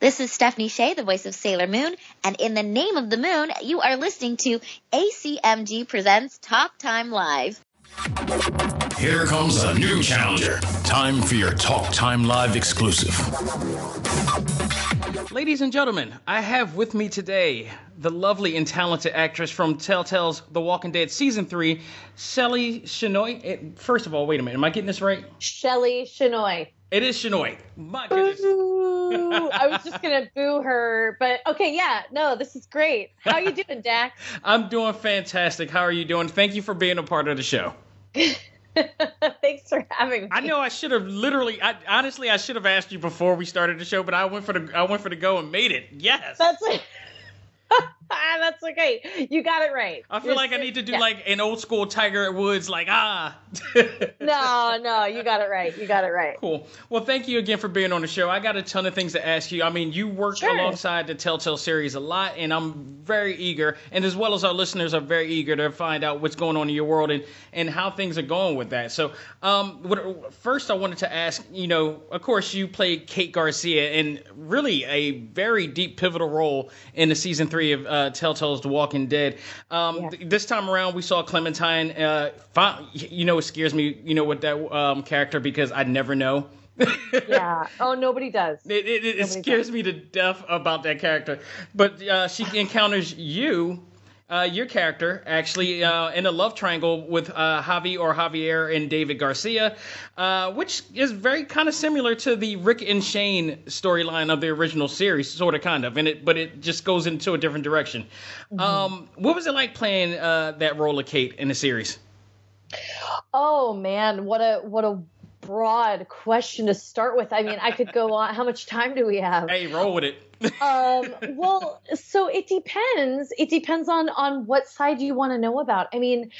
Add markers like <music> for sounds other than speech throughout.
This is Stephanie Sheh, the voice of Sailor Moon, and in the name of the moon, you are listening to ACMG Presents Talk Time Live. Here comes a new challenger. Time for your Talk Time Live exclusive. Ladies and gentlemen, I have with me today the lovely and talented actress from Telltale's The Walking Dead Season 3, Shelly Chenoy. Eh, first of all, wait a minute, am I getting this right? Shelly Shenoy. It is Shenoy. My goodness. I was just gonna <laughs> boo her, but okay, yeah, no, this is great. How are you doing, Dax? <laughs> I'm doing fantastic. How are you doing? Thank you for being a part of the show. <laughs> Thanks for having me. I know I should have literally. I, honestly, I should have asked you before we started the show, but I went for the. I went for the go and made it. Yes. That's it. <laughs> That's okay. You got it right. I feel You're like I need to do yeah. like an old school Tiger Woods, like ah. <laughs> No, no, you got it right. You got it right. Cool. Well, thank you again for being on the show. I got a ton of things to ask you. I mean, you work Sure. alongside the Telltale series a lot, and I'm very eager, and as well as our listeners are very eager to find out what's going on in your world and, and how things are going with that. So, um, what, first I wanted to ask, you know, of course, you played Kate Garcia in really a very deep, pivotal role in the season three of uh, Telltale's The Walking Dead. Um, Yeah. th- this time around, we saw Clementine. Uh, fi- you know, it scares me, you know, with that um, character because I never know. <laughs> Yeah. Oh, nobody does. It, it, it Nobody scares me to death about that character. But uh, she encounters you, uh, your character, actually, uh, in a love triangle with uh, Javi or Javier and David Garcia, uh, which is very kind of similar to the Rick and Shane storyline of the original series, sort of, kind of. And it, but it just goes into a different direction. Um, what was it like playing uh, that role of Kate in the series? Oh man, what a what a broad question to start with. I mean, I could go on. How much time do we have? Hey, roll with it. <laughs> um, well, so it depends. It depends on on what side you want to know about. I mean,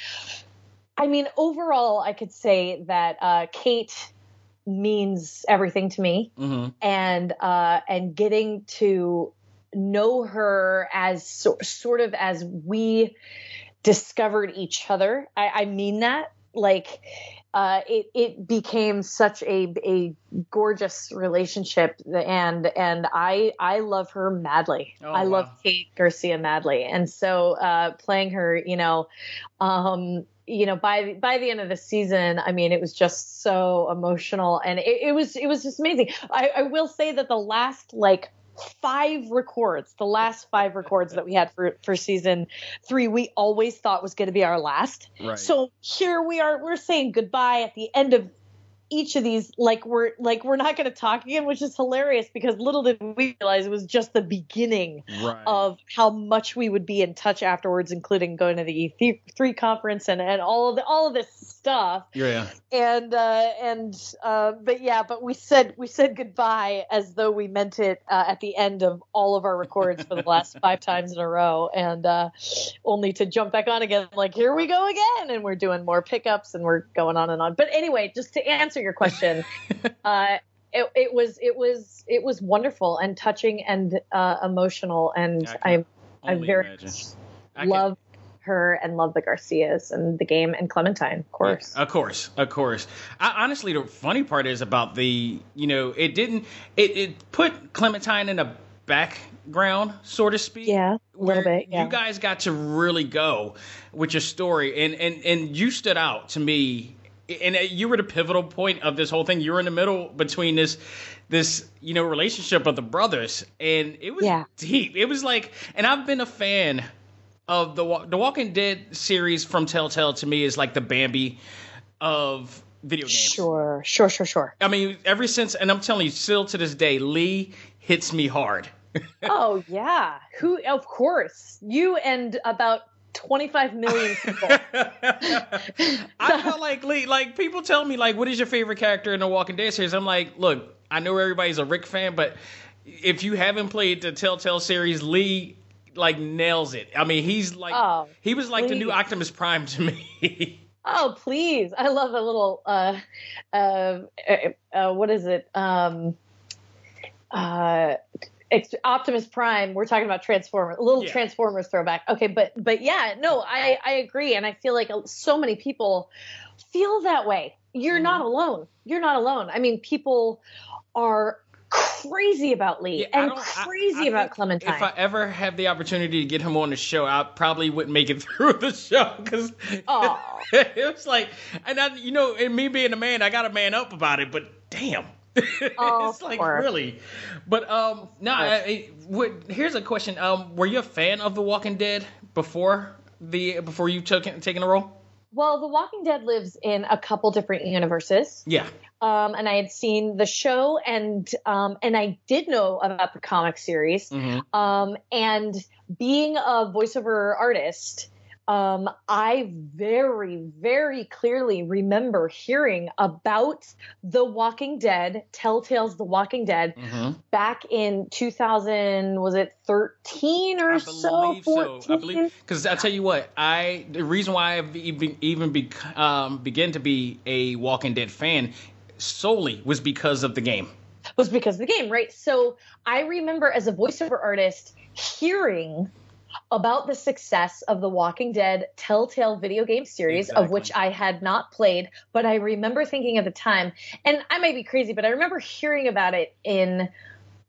I mean, overall, I could say that uh, Kate means everything to me, hmm and uh, and getting to know her as so, sort of as we discovered each other. I, I mean that like uh, it it became such a a gorgeous relationship, and and I I love her madly. Oh, I love. Kate Garcia madly, and so uh, playing her, you know, um, you know, by by the end of the season, I mean, it was just so emotional, and it, it was it was just amazing. I, I will say that the last like five records, the last five records that we had for for season three, we always thought was going to be our last. Right. So here we are, we're saying goodbye at the end of each of these like we're like we're not going to talk again which is hilarious because little did we realize it was just the beginning right. of how much we would be in touch afterwards including going to the E3 conference and and all of the, all of this stuff. Yeah. and uh and uh but yeah but we said we said goodbye as though we meant it uh, at the end of all of our records for the last <laughs> five times in a row. And uh only to jump back on again like here we go again. And we're doing more pickups and we're going on and on. But anyway just to answer your question <laughs> uh it, it was it was it was wonderful and touching and uh emotional. And I i can i Only very imagine. I love her and love the garcias and the game and clementine of course Of course, of course. I, honestly, the funny part is about the, you know, it didn't, it, it put Clementine in a background, so to speak. Yeah, a little bit, yeah. You guys got to really go with your story, and and and you stood out to me, and uh, you were the pivotal point of this whole thing. You were in the middle between this. This you know relationship of the brothers, and it was Yeah. deep. It was like, and I've been a fan of the the Walking Dead series from Telltale. To me, is like the Bambi of video games. Sure, sure, sure, sure. I mean, ever since, and I'm telling you, still to this day, Lee hits me hard. <laughs> oh yeah, who? Of course, you and about twenty-five million people. <laughs> I felt like Lee, like people tell me, like, what is your favorite character in the Walking Dead series? I'm like, look, I know everybody's a Rick fan, but if you haven't played the Telltale series, Lee like nails it. I mean, he's like, Oh, he was like the new. Optimus Prime to me. <laughs> oh please, I love a little. Uh, uh, uh, uh, what is it? Um, uh, it's Optimus Prime. We're talking about Transformers, a little Yeah. Transformers throwback. Okay, but but yeah, no, I I agree, and I feel like so many people feel that way. You're not alone. You're not alone. I mean, people are crazy about Lee Yeah, and don't- I- crazy I about Clementine. If I ever have the opportunity to get him on the show, I probably wouldn't make it <laughs> through the show because <laughs> it was like, and I, you know, and me being a man, I got to man up about it. But damn, <laughs> Oh, it's like poor. really. But um, no, I, I, what, here's a question. Um, were you a fan of The Walking Dead before the before you took it taking the role? Well, The Walking Dead lives in a couple different universes. Yeah. um, and I had seen the show, and um, and I did know about the comic series. Mhm. Um, and being a voiceover artist, um, I very, very clearly remember hearing about The Walking Dead, Telltale's The Walking Dead, Mhm. back in 2000, was it 13 or I so? believe 14? so. I believe because I tell you what, I the reason why I've even even be, um, begin to be a Walking Dead fan solely was because of the game. was because of the game, right? So I remember as a voiceover artist hearing about the success of the Walking Dead Telltale video game series, of which I had not played, but I remember thinking at the time, and I might be crazy, but I remember hearing about it in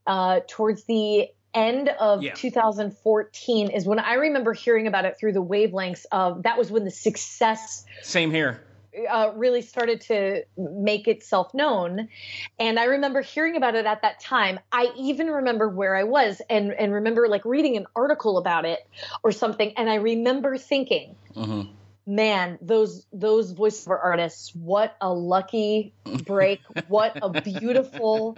uh, towards the end of Yeah. 2014 is when I remember hearing about it through the wavelengths of that was when the success Same here. Uh, really started to make itself known. And I remember hearing about it at that time. I even remember where I was and, and remember like reading an article about it or something. And I remember thinking, Mhm. man, those those voiceover artists, what a lucky break. what a beautiful,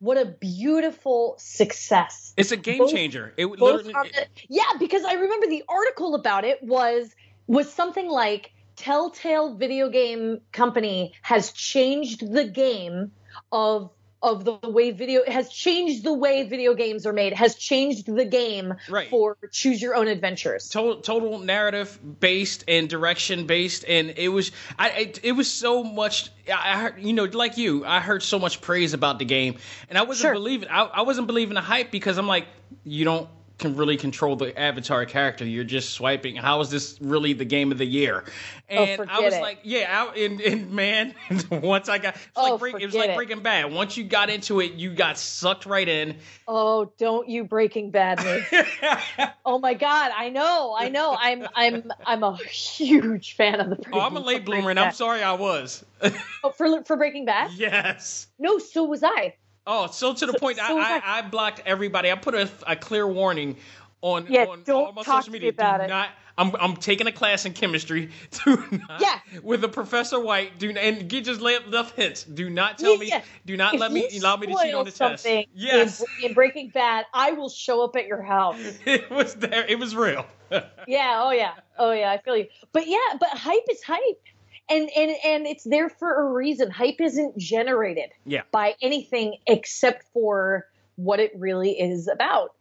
what a beautiful success It's a game Both- changer. It both literally. on yeah, because I remember the article about it was was something like Telltale Video Game Company has changed the game of of the way video has changed the way video games are made has changed the game Right. for choose your own adventures. total total narrative based and direction based and it was I it, it was so much I I heard you know like you I heard so much praise about the game and I wasn't Sure. believing I, I wasn't believing the hype because I'm like you don't can really control the avatar character you're just swiping how is this really the game of the year oh, and I Oh, forget was it. like yeah I, and, and man <laughs> once I got it's Oh, like break, it was like. Breaking Bad once you got into it you got sucked right in Oh, don't you Breaking Bad me. <laughs> oh my god, I know. I know. I'm I'm I'm a huge fan of the oh I'm a late bloomer and I'm sorry I was <laughs> Oh, for for Breaking Bad? yes No, so was I. Oh, so to the So- point, so I, I- I, I blocked everybody. I put a, a clear warning on, Yeah, on don't all my talk social to me media. about do it. not. I'm I'm taking a class in chemistry. <laughs> Do not, Yeah. With a professor White. Do and get just lay up enough hints. Do not tell me. Yeah. Do not If let me allow me to cheat on the test. Yes, In, in Breaking Bad, I will show up at your house. <laughs> it was there. It was real. <laughs> Yeah. Oh yeah. Oh yeah. I feel you. But yeah. But hype is hype, and and and it's there for a reason. Hype isn't generated yeah. by anything except for what it really is about.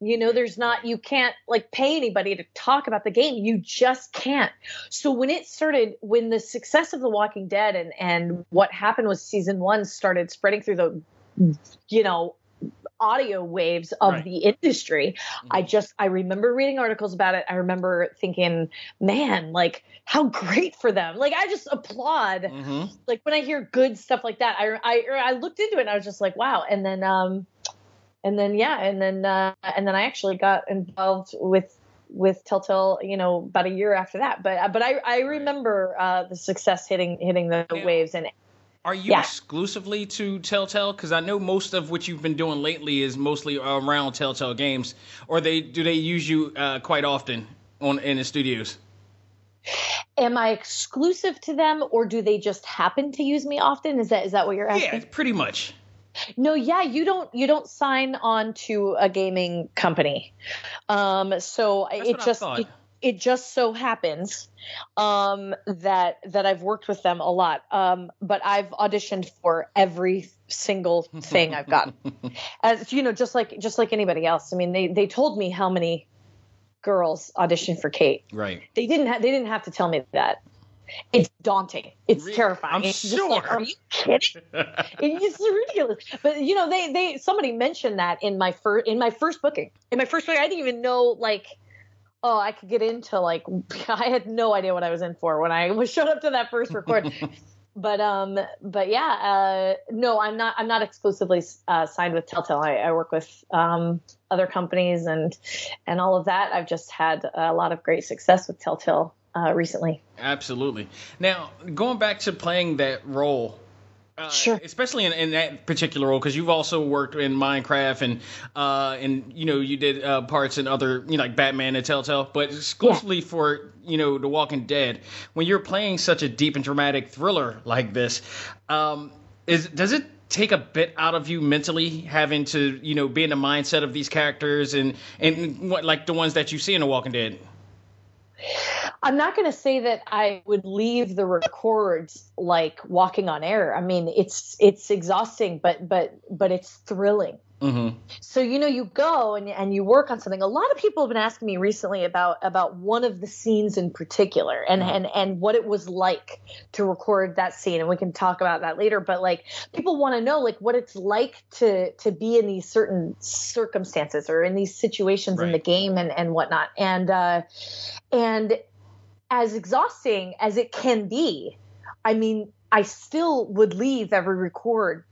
You know, there's not, you can't like pay anybody to talk about the game. You just can't. So when it started, when the success of The Walking Dead and, and what happened was season one started spreading through the, you know, audio waves of Right. the industry, I just, I remember reading articles about it. I remember thinking, man, like how great for them. Like I just applaud hmm like when I hear good stuff like that, I I I looked into it and I was just like, wow. And then um, and then yeah, and then uh, and then I actually got involved with with Telltale, you know, about a year after that. But but I I remember uh, the success hitting hitting the Yeah. waves and Are you Yeah. exclusively to Telltale? Because I know most of what you've been doing lately is mostly around Telltale games. Or they do they use you uh, quite often on in the studios? am I exclusive to them or do they just happen to use me often? Is that is that what you're asking? Yeah, pretty much. No, yeah, you don't you don't sign on to a gaming company. Um so That's it just it, it just so happens um that that I've worked with them a lot. Um but I've auditioned for every single thing I've gotten. <laughs> As you know, just like just like anybody else. I mean, they they told me how many girls auditioned for Kate. Right. They didn't ha- they didn't have to tell me that. It's daunting. It's Re- terrifying. I'm it's just like, sure. are you kidding? it's ridiculous. But you know, they they somebody mentioned that in my first in my first booking. In my first booking, I didn't even know like oh, I could get into like <laughs> I had no idea what I was in for when I <laughs> was showed up to that first record. <laughs> but um, but yeah, uh, no, I'm not. I'm not exclusively uh, signed with Telltale. I, I work with um, other companies and and all of that. I've just had a lot of great success with Telltale uh, recently. Absolutely. Now, going back to playing that role. Uh, Sure. Especially in, in that particular role, because you've also worked in Minecraft and uh, and you know you did uh, parts in other you know like Batman and Telltale, but exclusively for you know The Walking Dead. When you're playing such a deep and dramatic thriller like this, um, is does it take a bit out of you mentally having to you know be in the mindset of these characters and and what like the ones that you see in The Walking Dead? I'm not going to say that I would leave the records like walking on air. I mean, it's it's exhausting, but but but it's thrilling. Mm-hmm. So you know, you go and and you work on something. A lot of people have been asking me recently about about one of the scenes in particular, and and and what it was like to record that scene. And we can talk about that later. But like, people want to know like what it's like to to be in these certain circumstances or in these situations in the game and and whatnot. And uh, and as exhausting as it can be, I mean, I still would leave every record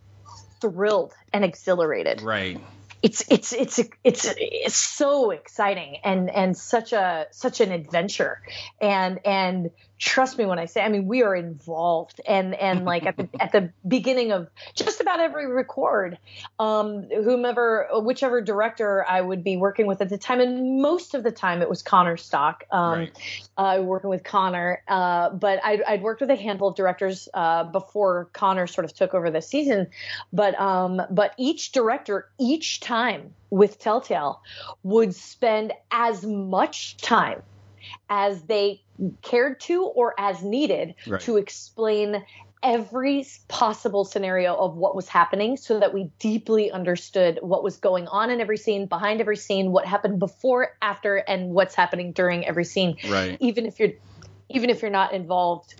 thrilled and exhilarated. Right. It's it's it's it's it's so exciting and and such a such an adventure. And and trust me when I say I mean we are involved and and like at the <laughs> at the beginning of just about every record um whomever whichever director I would be working with at the time and most of the time it was Connor Stock um Right. uh, working with Connor. Uh, but I'd, I'd worked with a handful of directors uh, before Connor sort of took over the season. But um, but each director, each time with Telltale, would spend as much time as they cared to or as needed Right. to explain every possible scenario of what was happening so that we deeply understood what was going on in every scene behind every scene what happened before after and what's happening during every scene Right. even if you're even if you're not involved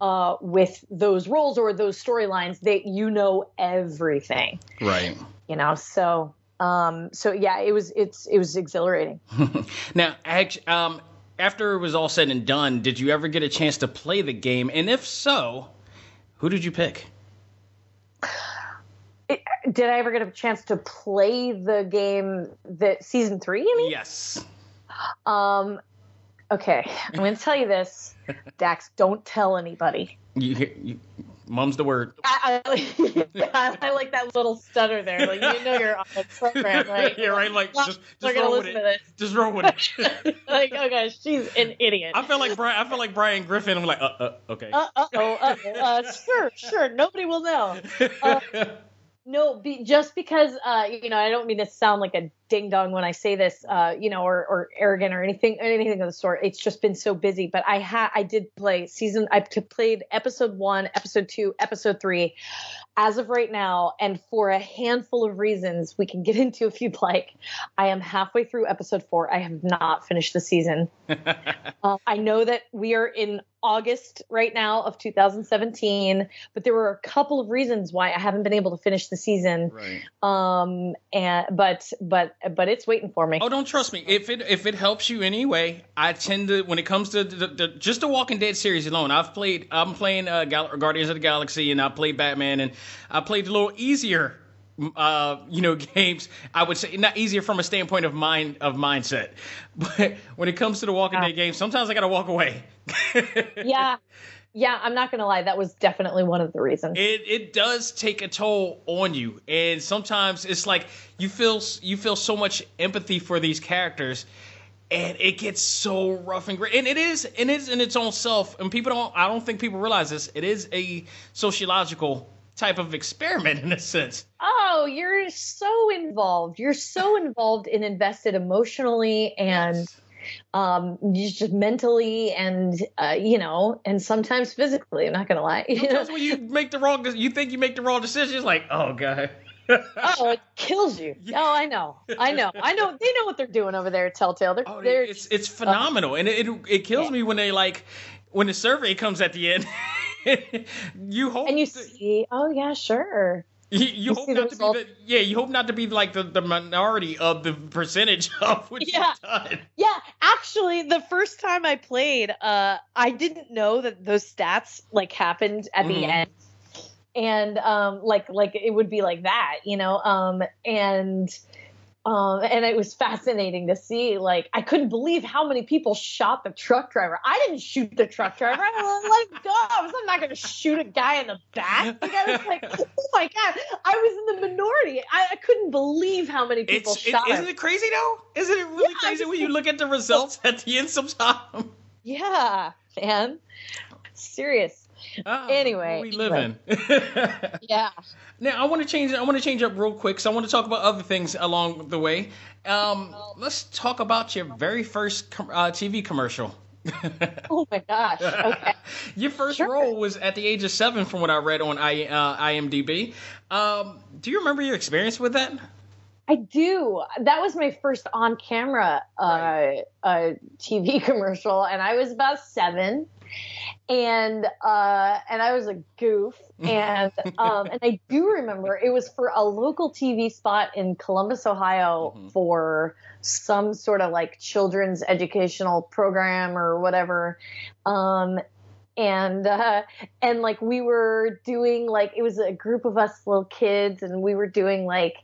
uh, with those roles or those storylines that you know everything Right. you know so um so yeah it was it's it was exhilarating <laughs> Now, actually, um, after it was all said and done, did you ever get a chance to play the game? And if so, who did you pick? did i ever get a chance to play the game that season three you mean Yes. um okay i'm gonna tell you this <laughs> dax don't tell anybody You, you, mom's the word. I, I, <laughs> I like that little stutter there like you know you're on the program <laughs> right yeah, right. Like just, just roll with it. to this. Just roll with it. <laughs> like oh gosh she's an idiot I feel like Brian. I feel like Brian Griffin. I'm like, uh, uh okay. uh, uh-oh, uh, sure, sure. Nobody will know. Uh, no, be, just because, uh, you know, I don't mean to sound like a ding dong when I say this, uh, you know, or, or arrogant or anything, anything of the sort. It's just been so busy. But I had, I did play season. I played episode one, episode two, episode three, as of right now, and for a handful of reasons we can get <laughs> into if you'd like. I am halfway through episode four. I have not finished the season. <laughs> Uh, I know that we are in August right now of 2017, but there were a couple of reasons why I haven't been able to finish the season. right. Um, and but but but it's waiting for me. Oh, don't trust me. If it if it helps you anyway, I tend to when it comes to the, the, just the Walking Dead series alone. I've played. I'm playing uh, Gal- Guardians of the Galaxy, and I played Batman, and I played a little easier. Uh, you know, <laughs> games. I would say not easier from a standpoint of mind of mindset, <laughs> but when it comes to the Walking Yeah. Dead games, sometimes I gotta walk away. <laughs> yeah, yeah. I'm not gonna lie. That was definitely one of the reasons. it it does take a toll on you and sometimes it's like you feel you feel so much empathy for these characters and it gets so rough and great and it is and it is in its own self and people don't i don't think people realize this it is a sociological type of experiment in a sense. Oh, you're so involved. You're so <laughs> involved and invested emotionally and um just mentally and uh, you know and sometimes physically i'm not gonna lie. <laughs> Sometimes when you make the wrong you think you make the wrong decision it's like oh god. <laughs> Oh it kills you. Oh i know. I know. I know. They know what they're doing over there at telltale. They're, Oh, they're it's it's phenomenal, and it, it it kills Yeah. me when they like when the survey comes at the end. <laughs> you hope and you see oh yeah sure You, you hope not to be the yeah. You hope not to be like the, the minority of the percentage <laughs> of what Yeah. you've done. Yeah, actually, the first time I played, uh, I didn't know that those stats like happened at the Mhm. end, and um, like like it would be like that, you know, um, and um, and it was fascinating to see. Like, I couldn't believe how many people shot the truck driver. I didn't shoot the truck driver. I let him go. I was I'm not going to shoot a guy in the back. <laughs> Like, I was like, oh my god, I was in the minority. I, I couldn't believe how many people It's shot him. isn't it crazy though? Isn't it really Yeah, crazy when you look at the results at the end sometime? <laughs> Yeah, man. Serious. Ah, Anyway, we live in. <laughs> Yeah. Now I want to change. I want to change up real quick. So I want to talk about other things along the way. Um, let's talk about your very first com- uh, TV commercial. <laughs> Oh my gosh. Okay. <laughs> Your first Sure. role was at the age of seven, from what I read on I, uh, IMDb. Um, do you remember your experience with that? I do. That was my first on camera uh, Right. uh, TV commercial, and I was about seven. And uh, and I was a goof, and <laughs> um, and I do remember it was for a local TV spot in Columbus, Ohio, Mhm. for some sort of like children's educational program or whatever. Um, and uh, and like we were doing like it was a group of us little kids, and we were doing like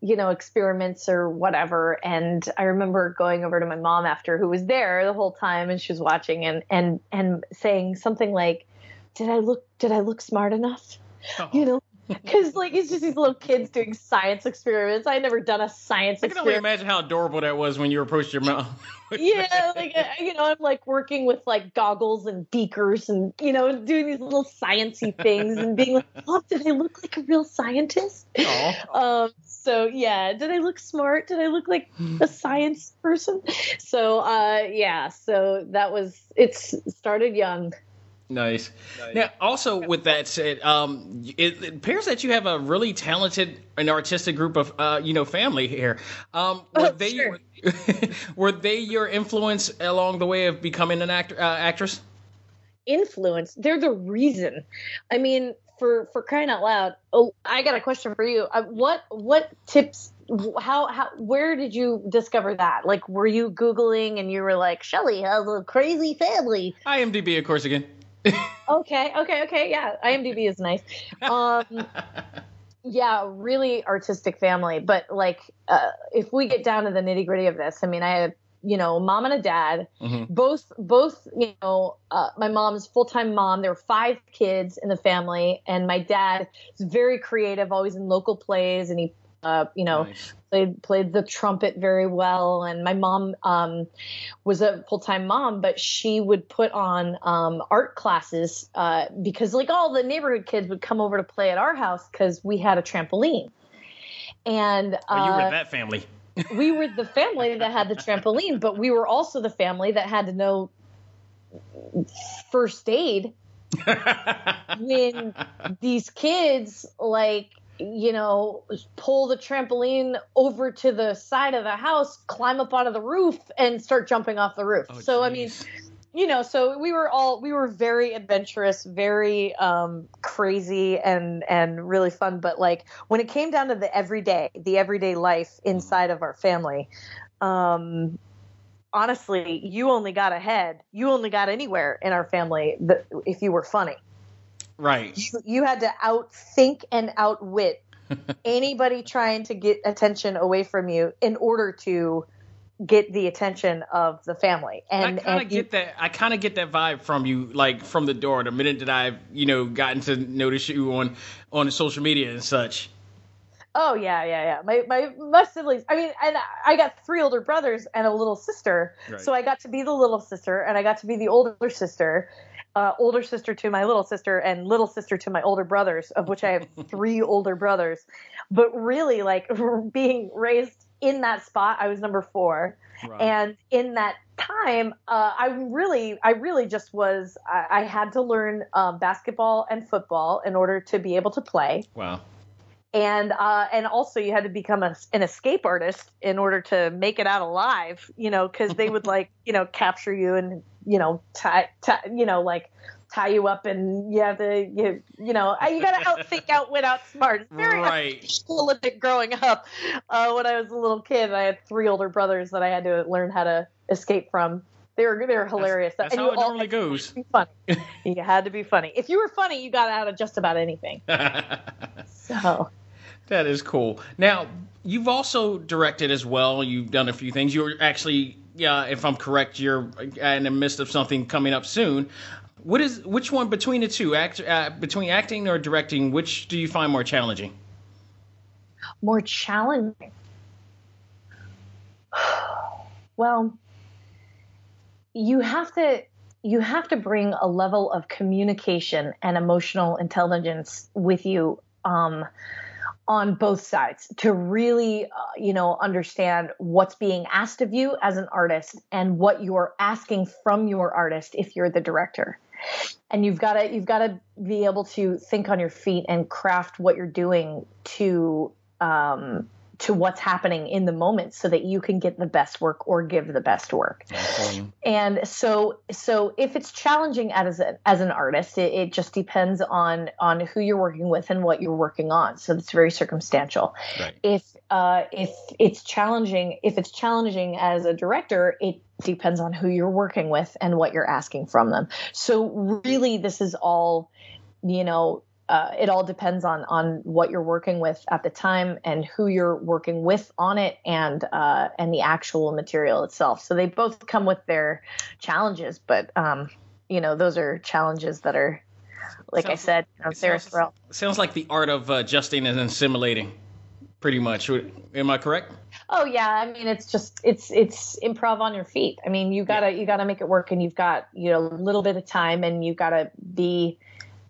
you know, experiments or whatever. And I remember going over to my mom after who was there the whole time and she was watching and, and, and saying something like, did I look, did I look smart enough? Uh-huh. You know, <laughs> cause like it's just these little kids doing science experiments. I had never done a science experiment. I can only imagine how adorable that was when you approached your mom. <laughs> yeah, like uh, you know, I'm like working with like goggles and beakers and you know, doing these little sciency things and being like, "Oh, did I look like a real scientist?" <laughs> Um, so yeah, did I look smart? Did I look like <sighs> a science person? So uh, yeah, so that was it's started young. Nice. Now, also with that said, um, it, it appears that you have a really talented and artistic group of, uh, you know, family here. Um, <laughs> were Oh, they sure. <laughs> were they your influence along the way of becoming an actor, uh, actress? Influence. They're the reason. I mean, for for crying out loud. Oh, I got a question for you. Uh, what what tips? How how where did you discover that? Like, were you googling and you were like, Shelly has a crazy family? IMDb, of course, again. Okay, okay, okay. Yeah, IMDb is nice. Um, yeah, really artistic family. But like, uh, if we get down to the nitty gritty of this, I mean, I have you know, mom and a dad. Mhm. Both, both, you know, uh, my mom's full time mom. There were five kids in the family, and my dad is very creative, always in local plays, and he, uh, you know, Nice. played played the trumpet very well and my mom um, was a full-time mom but she would put on um, art classes uh, because like all the neighborhood kids would come over to play at our house because we had a trampoline and Oh, you uh, were that family. we were the family that had the trampoline but we were also the family that had to know first aid <laughs> when these kids like you know pull the trampoline over to the side of the house climb up onto the roof and start jumping off the roof. Oh, so i mean you know so we were all we were very adventurous very um crazy and and really fun. But like when it came down to the everyday the everyday life inside of our family um honestly you only got ahead. You only got anywhere in our family if you were funny right. you, you had to outthink and outwit <laughs> anybody trying to get attention away from you in order to get the attention of the family. And I kind of you- get that. I kind of get that vibe from you, like from the door. The minute that I've, you know, gotten to notice you on on social media and such. Oh yeah, yeah, yeah. My my my siblings. I mean, and I got three older brothers and a little sister. Right. So I got to be the little sister, and I got to be the older sister, uh, older sister to my little sister, and little sister to my older brothers, of which I have <laughs> three older brothers. But really, like <laughs> being raised in that spot, I was number four. Right. and in that time uh, i really i really just was i, I had to learn um, basketball and football in order to be able to play wow. And uh, and also you had to become a, an escape artist in order to make it out alive you know because they would like you know capture you and you know tie, tie you know like tie you up and you have to you, you know you got to outthink outwit outsmart it's very Right. prolific growing up uh, when i was a little kid i had three older brothers that i had to learn how to escape from. They were they were hilarious. That's And how it all normally goes. be funny. You had to be funny. If you were funny you got out of just about anything. <laughs> So That is cool. Now, you've also directed as well. You've done a few things. You're actually, yeah, if I'm correct, you're in the midst of something coming up soon. What is which one between the two, act, uh, between acting or directing? Which do you find more challenging? more challenging. <sighs> Well, you have to you have to bring a level of communication and emotional intelligence with you um, on both sides to really uh, you know understand what's being asked of you as an artist and what you're asking from your artist if you're the director. And you've got to you've got to be able to think on your feet and craft what you're doing to um, to what's happening in the moment so that you can get the best work or give the best work. And so so if it's challenging as a, as an artist it, it just depends on on who you're working with and what you're working on. So it's very circumstantial. Right. if uh if it's challenging if it's challenging as a director it depends on who you're working with and what you're asking from them. So really this is all you know uh, it all depends on on what you're working with at the time and who you're working with on it and uh, and the actual material itself. So they both come with their challenges, but um, you know those are challenges that are, like I said, you know, Sarah sounds- Sorrell. Sounds like the art of uh, adjusting and assimilating, pretty much. Am I correct? Oh yeah, I mean it's just it's it's improv on your feet. I mean you gotta you gotta make it work, and you've got you know a little bit of time, and you've got to be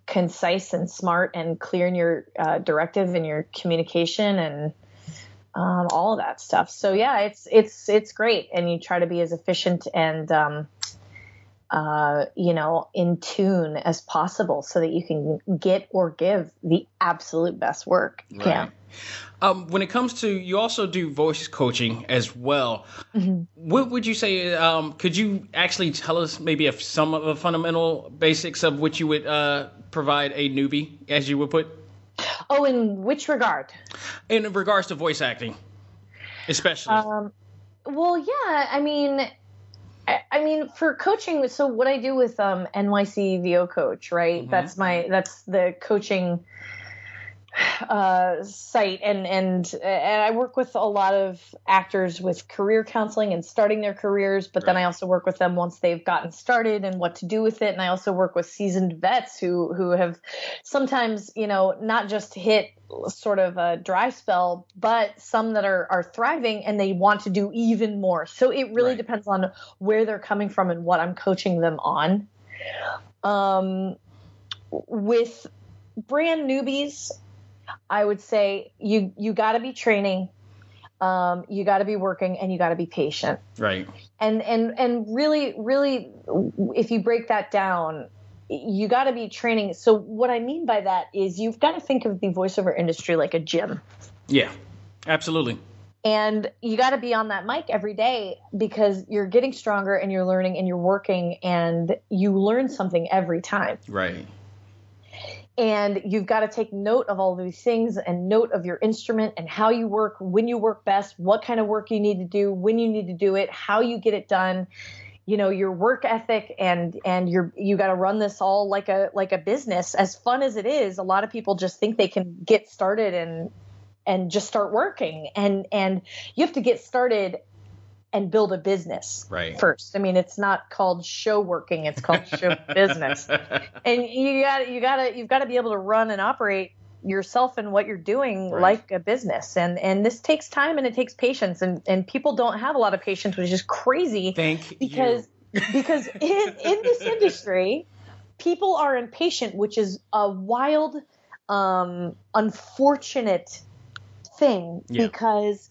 concise and smart and clear in your uh, directive and your communication and um, all of that stuff. So yeah, it's it's it's great, and you try to be as efficient and um, uh, you know in tune as possible, so that you can get or give the absolute best work. Yeah. Um, when it comes to, you also do voice coaching as well. Mm-hmm. What would you say? Um, could you actually tell us maybe if some of the fundamental basics of what you would uh, provide a newbie, as you would put, Oh, in which regard? in regards to voice acting, especially? Um, well, yeah, I mean, I, I mean, for coaching, so what I do with um, NYC VO Coach, right? That's my that's the coaching uh, site, and and and I work with a lot of actors with career counseling and starting their careers, but then I also work with them once they've gotten started and what to do with it, and I also work with seasoned vets who who have sometimes you know not just hit sort of a dry spell, but some that are are thriving and they want to do even more. So it really Right. depends on where they're coming from and what I'm coaching them on. Um, with brand newbies, I would say you you got to be training, um, you got to be working, and you got to be patient. right. And and and really, really, if you break that down, you got to be training. So what I mean by that is you've got to think of the voiceover industry like a gym. Yeah. Absolutely. And you got to be on that mic every day because you're getting stronger and you're learning and you're working and you learn something every time. Right. And you've got to take note of all these things and note of your instrument and how you work when you work best what kind of work you need to do when you need to do it how you get it done. You know your work ethic and and you're you got to run this all like a like a business. As fun as it is a lot of people just think they can get started and and just start working. And and you have to get started and build a business Right. first i mean it's not called show working it's called show <laughs> business and you got you got to you've got to be able to run and operate yourself and what you're doing Right. like a business and and this takes time and it takes patience and and people don't have a lot of patience which is crazy Thank because you. because in in this industry people are impatient which is a wild um unfortunate thing Yeah. because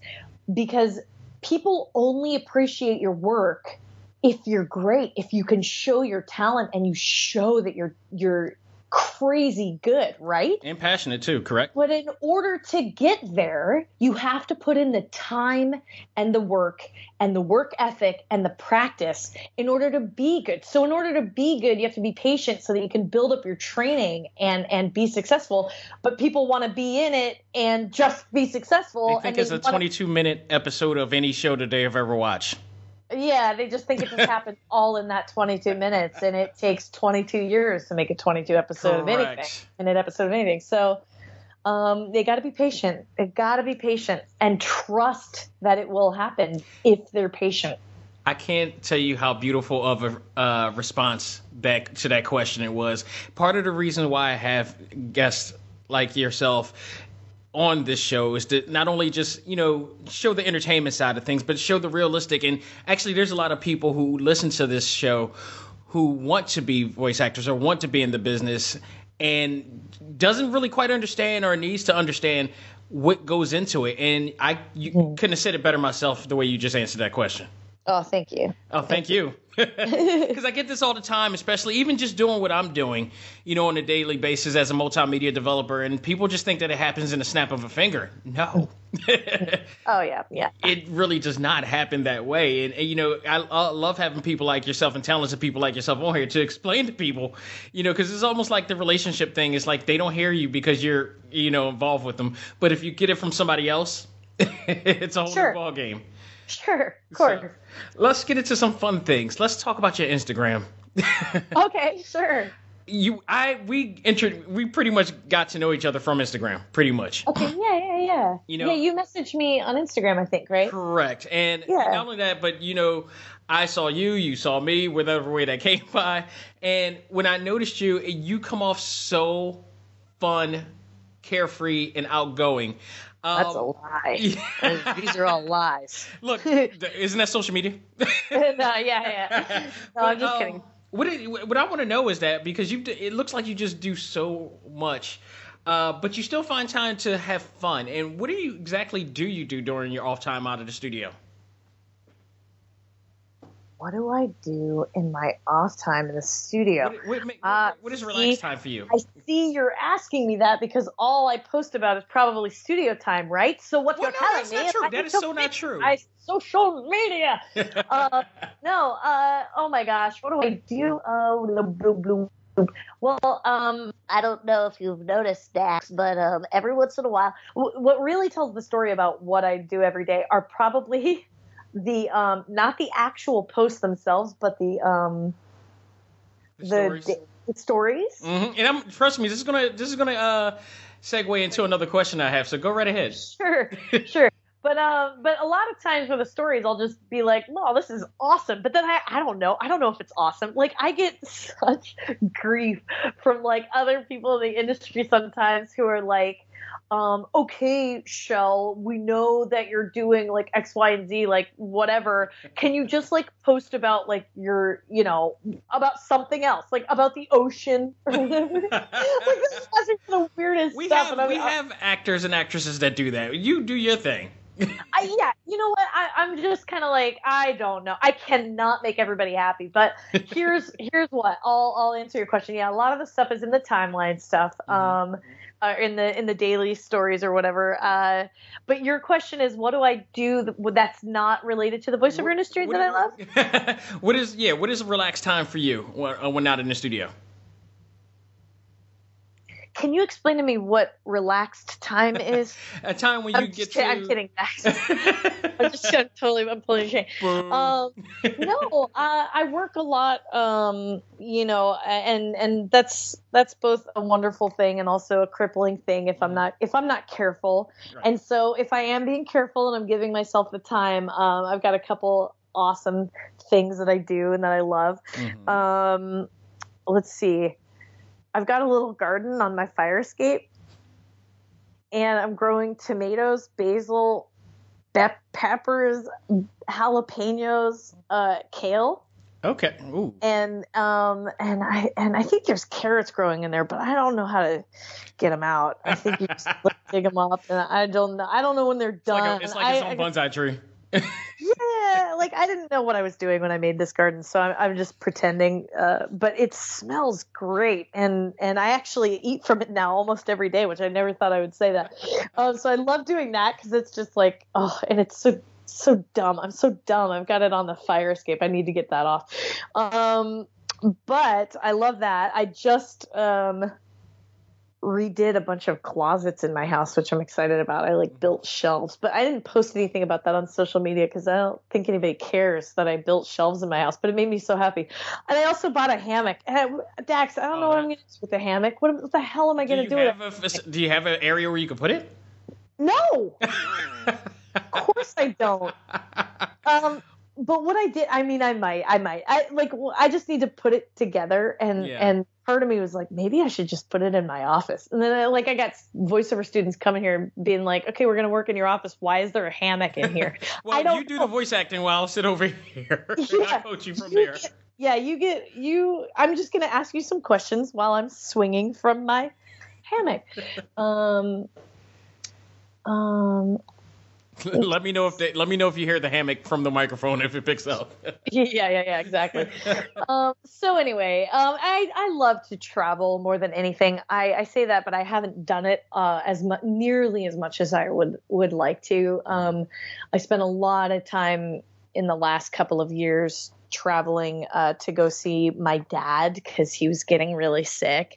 because people only appreciate your work if you're great if you can show your talent and you show that you're you're crazy good, right? And passionate too, correct? But in order to get there, you have to put in the time and the work and the work ethic and the practice in order to be good. So in order to be good, you have to be patient so that you can build up your training and and be successful. But people want to be in it and just be successful. I think and it's a wanna- 22 minute episode of any show today I've ever watched. Yeah, they just think it just <laughs> happened all in that 22 minutes, and it takes 22 years to make a 22 episode of anything, Correct. in an episode of anything. So um, they got to be patient. They got to be patient and trust that it will happen if they're patient. I can't tell you how beautiful of a uh, response back to that question it was. Part of the reason why I have guests like yourself on this show is to not only just you know show the entertainment side of things, but show the realistic. And actually, there's a lot of people who listen to this show who want to be voice actors or want to be in the business and doesn't really quite understand or needs to understand what goes into it. And I you hmm. couldn't have said it better myself the way you just answered that question. Oh, thank you. Oh, thank you. Because <laughs> I get this all the time, especially even just doing what I'm doing, you know, on a daily basis as a multimedia developer, and people just think that it happens in a snap of a finger. No, <laughs> <laughs> Oh, yeah, yeah. it really does not happen that way. And, and, you know, I, I love having people like yourself and talented people like yourself on here to explain to people, you know, because it's almost like the relationship thing. It's like they don't hear you because you're, you know, involved with them. But if you get it from somebody else, it's a whole Sure. new ball game. <laughs> Sure, of course. So, let's get into some fun things. Let's talk about your Instagram. <laughs> Okay, sure. you, I, we entered, we pretty much got to know each other from Instagram, pretty much. Okay, yeah, yeah, yeah. <laughs> You know- yeah, you messaged me on Instagram, I think, right? Correct. And Yeah. not only that, but you know, I saw you, you saw me, whatever way that came by. And when I noticed you, you come off so fun, carefree, and outgoing. Um, That's a lie. These are all lies. <laughs> Look, isn't that social media? <laughs> <laughs> no, yeah, yeah. No, I'm just um, kidding. What it, what I want to know is that because you it looks like you just do so much, uh, but you still find time to have fun. And what do you exactly do you do during your off time out of the studio? What do I do in my off time in the studio? What, what, Uh, what is see, relaxed time for you? I see you're asking me that because all I post about is probably studio time, right? So what Well, you're no, telling me not true. That is so not true. My social media. <laughs> uh, no. Uh, oh my gosh. What do I do? Oh. Well, um, I don't know if you've noticed, Dax, but um, every once in a while, w- what really tells the story about what I do every day are probably <laughs> the um, not the actual posts themselves, but the um, The the stories. stories. Mhm. And I'm trust me, this is gonna this is gonna uh, segue into another question I have. So go right ahead. Sure, <laughs> sure. But um, but a lot of times with the stories, I'll just be like, "No, this is awesome." But then I, I don't know. I don't know if it's awesome. Like I get <laughs> such grief from like other people in the industry sometimes who are like, um, "Okay, Shell, we know that you're doing like X, Y, and Z, like whatever. Can you just like post about like your, you know, about something else, like about the ocean or <laughs> whatever?" like this is the weirdest We stuff. have I'm- we have actors and actresses that do that. You do your thing. I, yeah, you know what? I, I'm just kind of like I don't know. I cannot make everybody happy, but <laughs> here's here's what I'll I'll answer your question. Yeah, a lot of the stuff is in the timeline stuff, um, uh, in the in the daily stories or whatever. Uh, but your question is, what do I do that's not related to the voiceover industry that I love? <laughs> what is yeah? What is a relaxed time for you when, uh, when not in the studio? Can you explain to me what relaxed time is? <laughs> A time when I'm, get just to. kidding, I'm kidding. <laughs> I'm just I'm totally I'm pulling shame. Um <laughs> no I, I work a lot um you know and and that's that's both a wonderful thing and also a crippling thing if i'm not if i'm not careful Right. and so if i am being careful and i'm giving myself the time um i've got a couple awesome things that i do and that i love Mhm. um let's see i've got a little garden on my fire escape and i'm growing tomatoes basil pep- peppers jalapenos uh kale okay. Ooh. and um and i and i think there's carrots growing in there but i don't know how to get them out i think you just like, dig them up and i don't know i don't know when they're It's like, done a, it's like its I- own bonsai tree. Yeah, like I didn't know what I was doing when I made this garden, so I'm, I'm just pretending. Uh, but it smells great, and and I actually eat from it now almost every day, which I never thought I would say that. Um, so I love doing that because it's just like oh, and it's so so dumb. I'm so dumb. I've got it on the fire escape. I need to get that off. Um, but I love that. I just um redid a bunch of closets in my house, which I'm excited about. I like built shelves, but I didn't post anything about that on social media because I don't think anybody cares that I built shelves in my house. But it made me so happy. And I also bought a hammock. And I, Dax, I don't know what I'm going to do with the hammock. What, what the hell am I going to do, do with it? A, do you have an area where you can put it? No. <laughs> of course I don't. <laughs> Um, but what I did, I mean, I might, I might, I like, I just need to put it together, and Yeah. and part of me was like, maybe I should just put it in my office, and then I, like, I got voiceover students coming here being like, okay, we're gonna work in your office. Why is there a hammock in here? <laughs> Well, I don't you do the voice acting while I'll sit over <laughs> here. <laughs> Yeah. I'll coach you from You there. get- yeah, you get you. I'm just gonna ask you some questions while I'm swinging from my hammock. Um, um, <laughs> let me know if they, let me know if you hear the hammock from the microphone if it picks up. <laughs> yeah, yeah, yeah, exactly. <laughs> um, so anyway, um, I I love to travel more than anything. I, I say that, but I haven't done it uh, as mu- nearly as much as I would would like to. Um, I spent a lot of time in the last couple of years traveling uh, to go see my dad because he was getting really sick.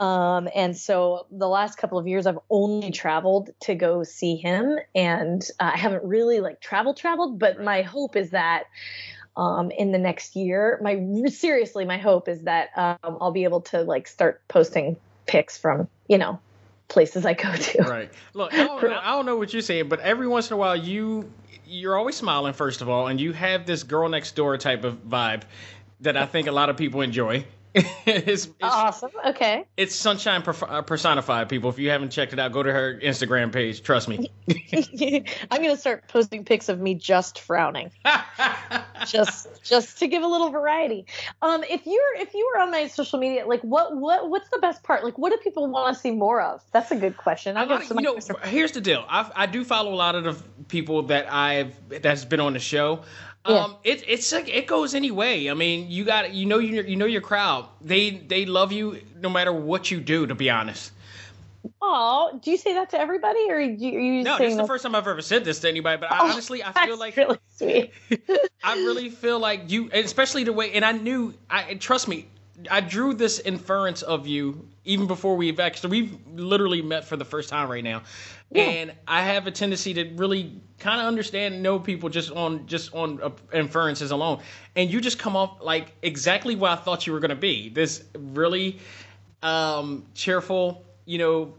Um, and so the last couple of years, I've only traveled to go see him, and uh, I haven't really like travel traveled. But my hope is that um, in the next year, my seriously, my hope is that um, I'll be able to like start posting pics from you know places I go to. Right. Look, I don't, I don't know what you're saying, but every once in a while you you're always smiling first of all, and you have this girl next door type of vibe that I think a lot of people enjoy. <laughs> it's, it's, Awesome. Okay. it's sunshine uh, personified. People, if you haven't checked it out, go to her Instagram page. Trust me. <laughs> I'm gonna start posting pics of me just frowning. <laughs> just just to give a little variety. Um, if you're if you were on my social media, like what what what's the best part? Like what do people want to see more of? That's a good question. I'll give some you know, here's the deal. I, I do follow a lot of the people that I've that's been on the show. Yeah. Um, it, it's like it goes any way. I mean, you got you know you you know your crowd. They they love you no matter what you do. To be honest, Oh, do you say that to everybody, or are you, are you no, this is the that- first time I've ever said this to anybody. But I, Oh, honestly, I feel like really sweet. <laughs> I really feel like you, especially the way, and I knew, I trust me, I drew this inference of you even before we've actually, we've literally met for the first time right now, and I have a tendency to really kind of understand, and know people just on just on uh, inferences alone, and you just come off like exactly what I thought you were gonna be. This really um, cheerful, you know,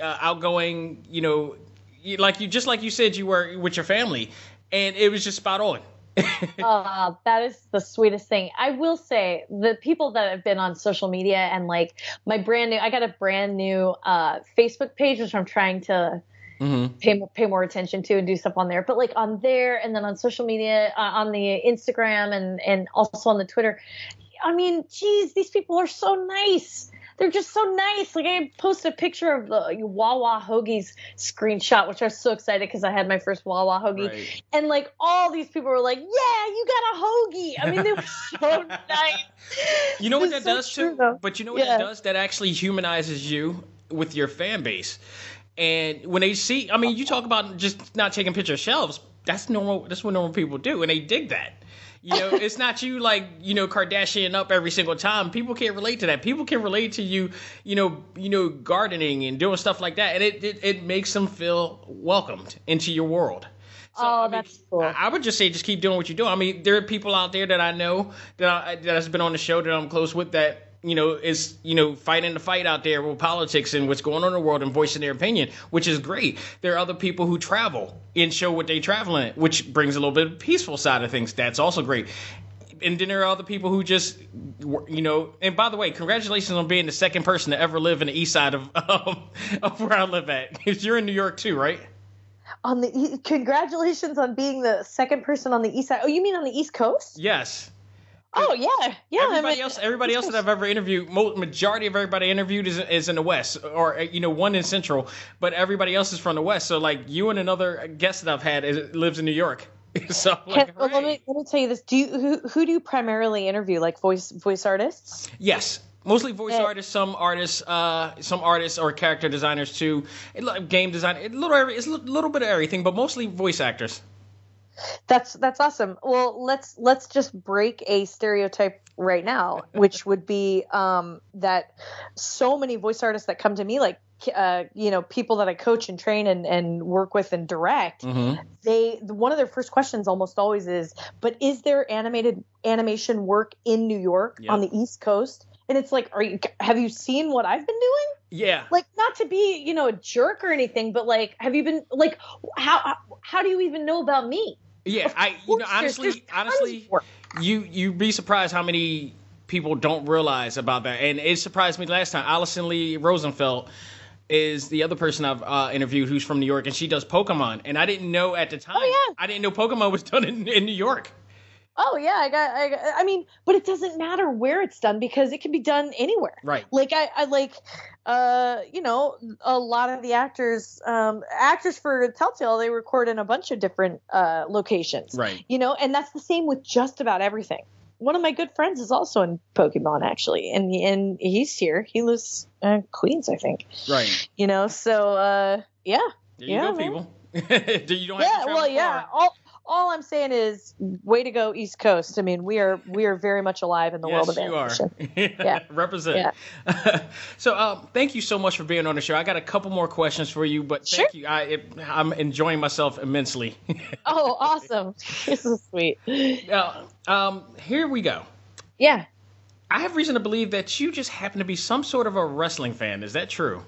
uh, outgoing, you know, like you just like you said you were with your family, and it was just spot on. <laughs> Uh, that is the sweetest thing. I will say the people that have been on social media and like my brand new, I got a brand new uh, Facebook page, which I'm trying to Mm-hmm. pay more, pay more attention to and do stuff on there. But like on there and then on social media, uh, on the Instagram and and also on the Twitter. I mean, geez, these people are so nice. They're just so nice. Like I posted a picture of the Wawa hoagies screenshot, which I was so excited because I had my first Wawa hoagie, Right. and like all these people were like, "Yeah, you got a hoagie." I mean, they were <laughs> so nice. You know what that so does true, too? though. But you know what Yeah. that does? That actually humanizes you with your fan base. And when they see, I mean, you talk about just not taking picture of shelves. That's normal. That's what normal people do, and they dig that. You know, it's not you like you know Kardashian up every single time. People can't relate to that. People can relate to you, you know, you know, gardening and doing stuff like that, and it it, it makes them feel welcomed into your world. So, Oh, I mean, that's cool. I, I would just say just keep doing what you're doing. I mean, there are people out there that I know that I, that has been on the show that I'm close with that you know is you know fighting the fight out there with politics and what's going on in the world and voicing their opinion, which is great. There are other people who travel and show what they traveling at, which brings a little bit of peaceful side of things. That's also great. And then there are other people who just, you know. And by the way, congratulations on being the second person to ever live in the east side of <laughs> um, of where I live at. <laughs> 'Cause you're in New York too, right? On the congratulations on being the second person on the east side. Oh, you mean on the east coast? Yes. Oh yeah, yeah. I everybody mean, else, everybody else that I've ever interviewed, majority of everybody interviewed is, is in the West, or uh, you know, one in Central, but everybody else is from the West. So like you and another guest that I've had is, lives in New York. <laughs> so Can- well, let me let me tell you this. Do you who who do you primarily interview? Like voice voice artists? yes. Mostly voice Uh, artists, some artists, uh, some artists or character designers too, game design, little, it's a little bit of everything, but mostly voice actors. That's that's awesome. Well, let's let's just break a stereotype right now, which <laughs> would be um, that so many voice artists that come to me, like uh, you know, people that I coach and train and, and work with and direct, Mm-hmm. they one of their first questions almost always is, "But is there animated animation work in New York Yeah. on the East Coast?" And it's like, "Are you have you seen what I've been doing?" Yeah. like not to be you know a jerk or anything but like have you been like how how do you even know about me Yeah, I you know course, there's- honestly, there's honestly, you you'd be surprised how many people don't realize about that, and it surprised me last time. Alyson Leigh Rosenfeld is the other person I've uh, interviewed who's from New York, and she does Pokemon, and I didn't know at the time. Oh, yeah. I didn't know Pokemon was <laughs> done in, in New York. Oh yeah i got I, I mean but it doesn't matter where it's done because it can be done anywhere Right. like i, I like uh you know a lot of the actors um actors for telltale they record in a bunch of different uh locations Right. you know and that's the same with just about everything one of my good friends is also in pokemon actually and and he's here he lives in queens i think Right. you know so uh yeah There you Yeah, go, people. Do <laughs> you don't have yeah well yeah far. all all i'm saying is way to go east coast i mean we are we are very much alive in the world yes, of you are. animation <laughs> yeah. Represent. <laughs> so, um, thank you so much for being on the show. I got a couple more questions for you, but thank Sure. you. I, it, I'm enjoying myself immensely. <laughs> oh awesome this is sweet now, um, here we go. yeah I have reason to believe that you just happen to be some sort of a wrestling fan. Is that true?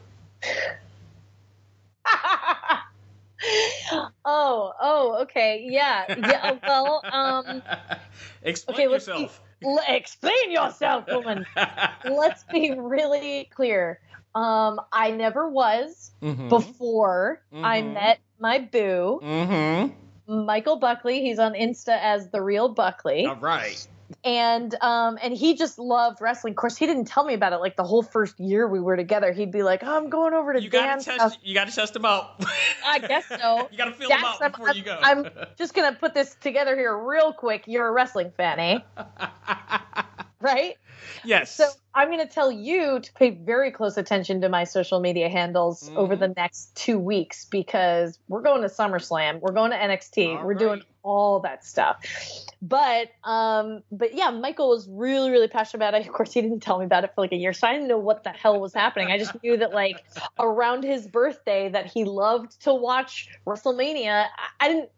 <laughs> oh oh okay yeah yeah well um <laughs> Explain okay let's be, yourself. l- explain yourself woman <laughs> let's be really clear um i never was Mhm. before i Mhm. met my boo Mm-hmm. michael buckley he's on insta as the real buckley All right. And um and he just loved wrestling of course he didn't tell me about it like the whole first year we were together he'd be like oh, i'm going over to You gotta test. house You gotta test him out. i guess so <laughs> you gotta feel them Dax, out I'm- before you go. I'm just gonna put this together here real quick you're a wrestling fan eh <laughs> right yes. so i'm gonna tell you to pay very close attention to my social media handles Mhm. over the next two weeks because we're going to SummerSlam, we're going to NXT, All we're doing all that stuff. But um, but yeah, Michael was really really passionate about it. Of course, he didn't tell me about it for like a year, so I didn't know what the hell was happening. I just knew that like <laughs> around his birthday that he loved to watch WrestleMania. I, I didn't,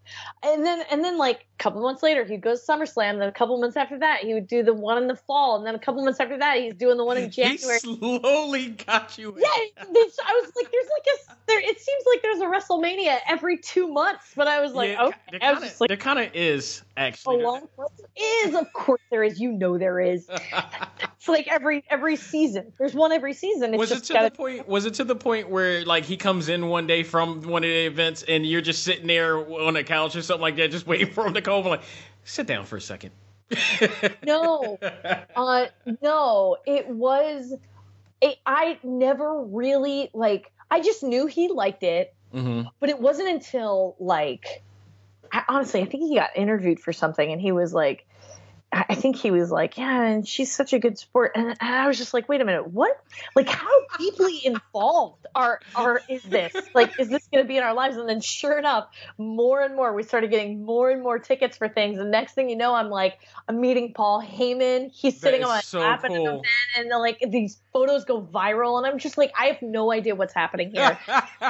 and then and then like a couple months later he'd go to SummerSlam. Then a couple months after that he would do the one in the fall, and then a couple months after that he's doing the one in <laughs> January. He slowly got you. in. Yeah, this, I was like, there's like a there. It seems like there's a WrestleMania every two months, but I was like, Yeah, okay, there kinda- like, there kind of is a actually. long is of course there is. You know there is. <laughs> It's like every every season. There's one every season. It's was it to gotta, the point? Was it to the point where like he comes in one day from one of the events and you're just sitting there on a couch or something like that, just waiting for him to come over? Like, sit down for a second. No, uh, no. It was. It, I never really like. I just knew he liked it. hmm but it wasn't until like I, honestly i think he got interviewed for something and he was like i I think he was like yeah and she's such a good sport. And, and i was just like wait a minute what? Like how deeply <laughs> involved are are is this? Like is this going to be in our lives? And then sure enough more and more we started getting more and more tickets for things. And next thing you know i'm like i'm meeting paul heyman. He's sitting on my so lap at an event and then, like these photos go viral and i'm just like i have no idea what's happening here. <laughs>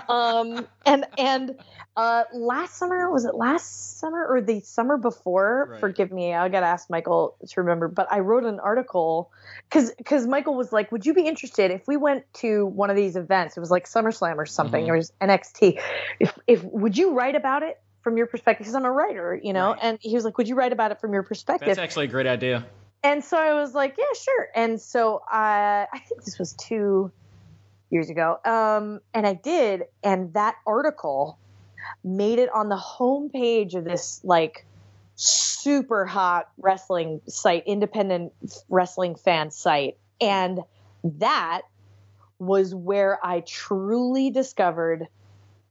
Um and and uh last summer was it last summer or the summer before? Right. forgive me i gotta ask michael to remember but i wrote an article because because michael was like would you be interested if we went to one of these events it was like summerslam or something Mhm. or it was nxt if if would you write about it from your perspective because i'm a writer you know Right. and he was like would you write about it from your perspective That's actually a great idea. and so I was like, yeah, sure. And so I, I think this was two years ago. Um, and I did, and that article made it on the homepage of this like super hot wrestling site, independent wrestling fan site. And that was where I truly discovered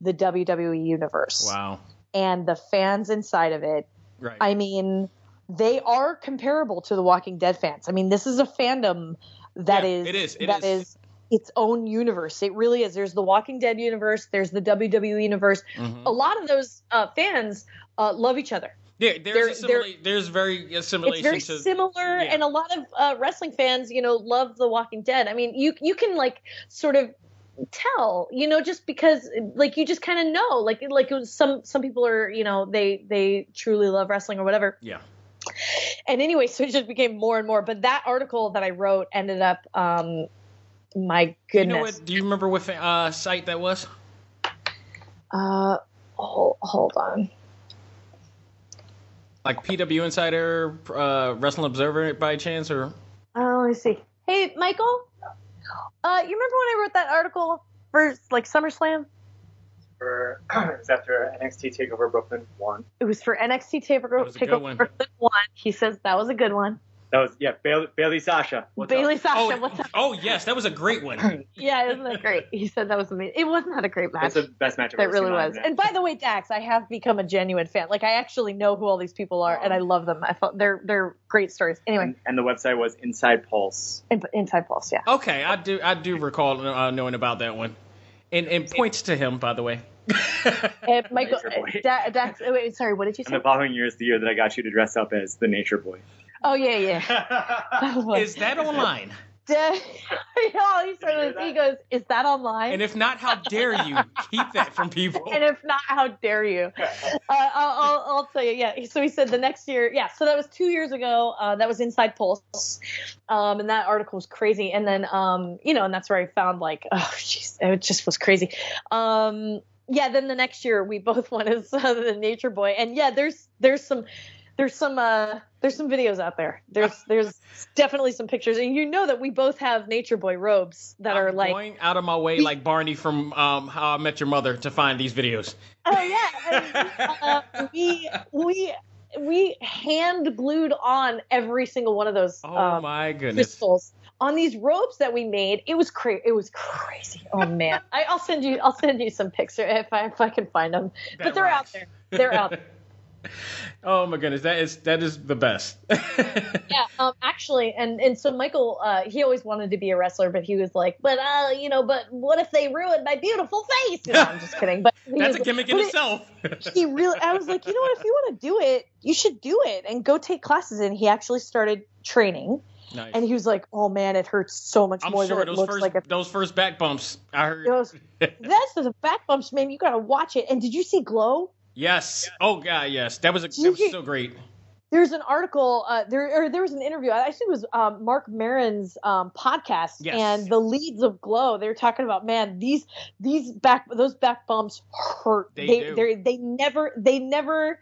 the WWE universe Wow. and the fans inside of it. Right. I mean, they are comparable to the Walking Dead fans. I mean, this is a fandom that Yeah, is it is, it that is. is its own universe. It really is. There's the Walking Dead universe. There's the WWE universe. Mhm. A lot of those uh, fans uh, love each other. Yeah, they're- there's a simila- there's very assimilation It's very to similar, yeah. and a lot of uh, wrestling fans, you know, love The Walking Dead. I mean, you you can like sort of tell, you know, just because like you just kind of know, like like it was some some people are, you know, they they truly love wrestling or whatever. yeah. And anyway, <laughs> so it just became more and more. But that article that I wrote ended up, um, my You know goodness. what? Do you remember what uh, site that was? Uh, hold, hold on. Like PW Insider, uh, Wrestling Observer, by chance, or Uh, let me see. Hey, Michael. Uh, you remember when I wrote that article for like SummerSlam? for <clears throat> it was after NXT Takeover Brooklyn one. It was for NXT Takeover was Takeover. Brooklyn one. He says that was a good one. That was yeah Bayley, Bayley Sasha. What's Bayley up? Sasha, oh, what's up? oh yes, that was a great one. <laughs> Yeah, isn't that great? He said that was amazing. It was not a great match. That's the best match I've That really was. And by the way, Dax, I have become a genuine fan. Like I actually know who all these people are, and I love them. I thought they're they're great stories. Anyway, and, and the website was Inside Pulse. in, Inside Pulse, yeah. Okay, I do I do recall uh, knowing about that one, and and points to him by the way. <laughs> And Michael, Nature Da- Dax, oh, wait, sorry, what did you And say? the following year is the year that I got you to dress up as the Nature Boy. Oh yeah, yeah. <laughs> Is that online? Da- <laughs> yeah, he, started, he goes, "Is that online?" And if not, how dare you keep that from people? and if not, how dare you? Uh, I'll, I'll, I'll tell you. Yeah. So he said the next year. Yeah. So that was two years ago. Uh, that was Inside Pulse, um, and that article was crazy. And then, um, you know, and that's where I found like, oh, <laughs> jeez, it just was crazy. Um, yeah. Then the next year, we both won as uh, the Nature Boy, and yeah, there's there's some. There's some uh there's some videos out there. There's there's definitely some pictures, and you know that we both have Nature Boy robes that are I'm like going out of my way, like Barney from um, How I Met Your Mother, to find these videos. Oh yeah, and, uh, we we we hand glued on every single one of those Oh um, my goodness! crystals on these robes that we made. It was cra- It was crazy. Oh man, I, I'll send you. I'll send you some pictures if I if I can find them. That but they're rocks. out there. They're out there. <laughs> <laughs> Oh my goodness, that is that is the best. <laughs> Yeah, um, actually, and and so Michael, uh, he always wanted to be a wrestler, but he was like, but uh, you know, but what if they ruin my beautiful face? Know, I'm just kidding. But <laughs> That's was- a gimmick in it- itself. he really i was like you know what if you want to do it you should do it and go take classes and he actually started training nice. and he was like oh man it hurts so much I'm more sure than it those looks first like it those first back bumps. I heard. goes, that's the back bumps man you gotta watch it and did you see glow yes. Oh god, yes. That was a, that was so great. there's an article uh, there or there was an interview i think it was um, Marc Maron's um, podcast Yes. and the leads of glow they were talking about man these these back those back bumps hurt They they do. they never they never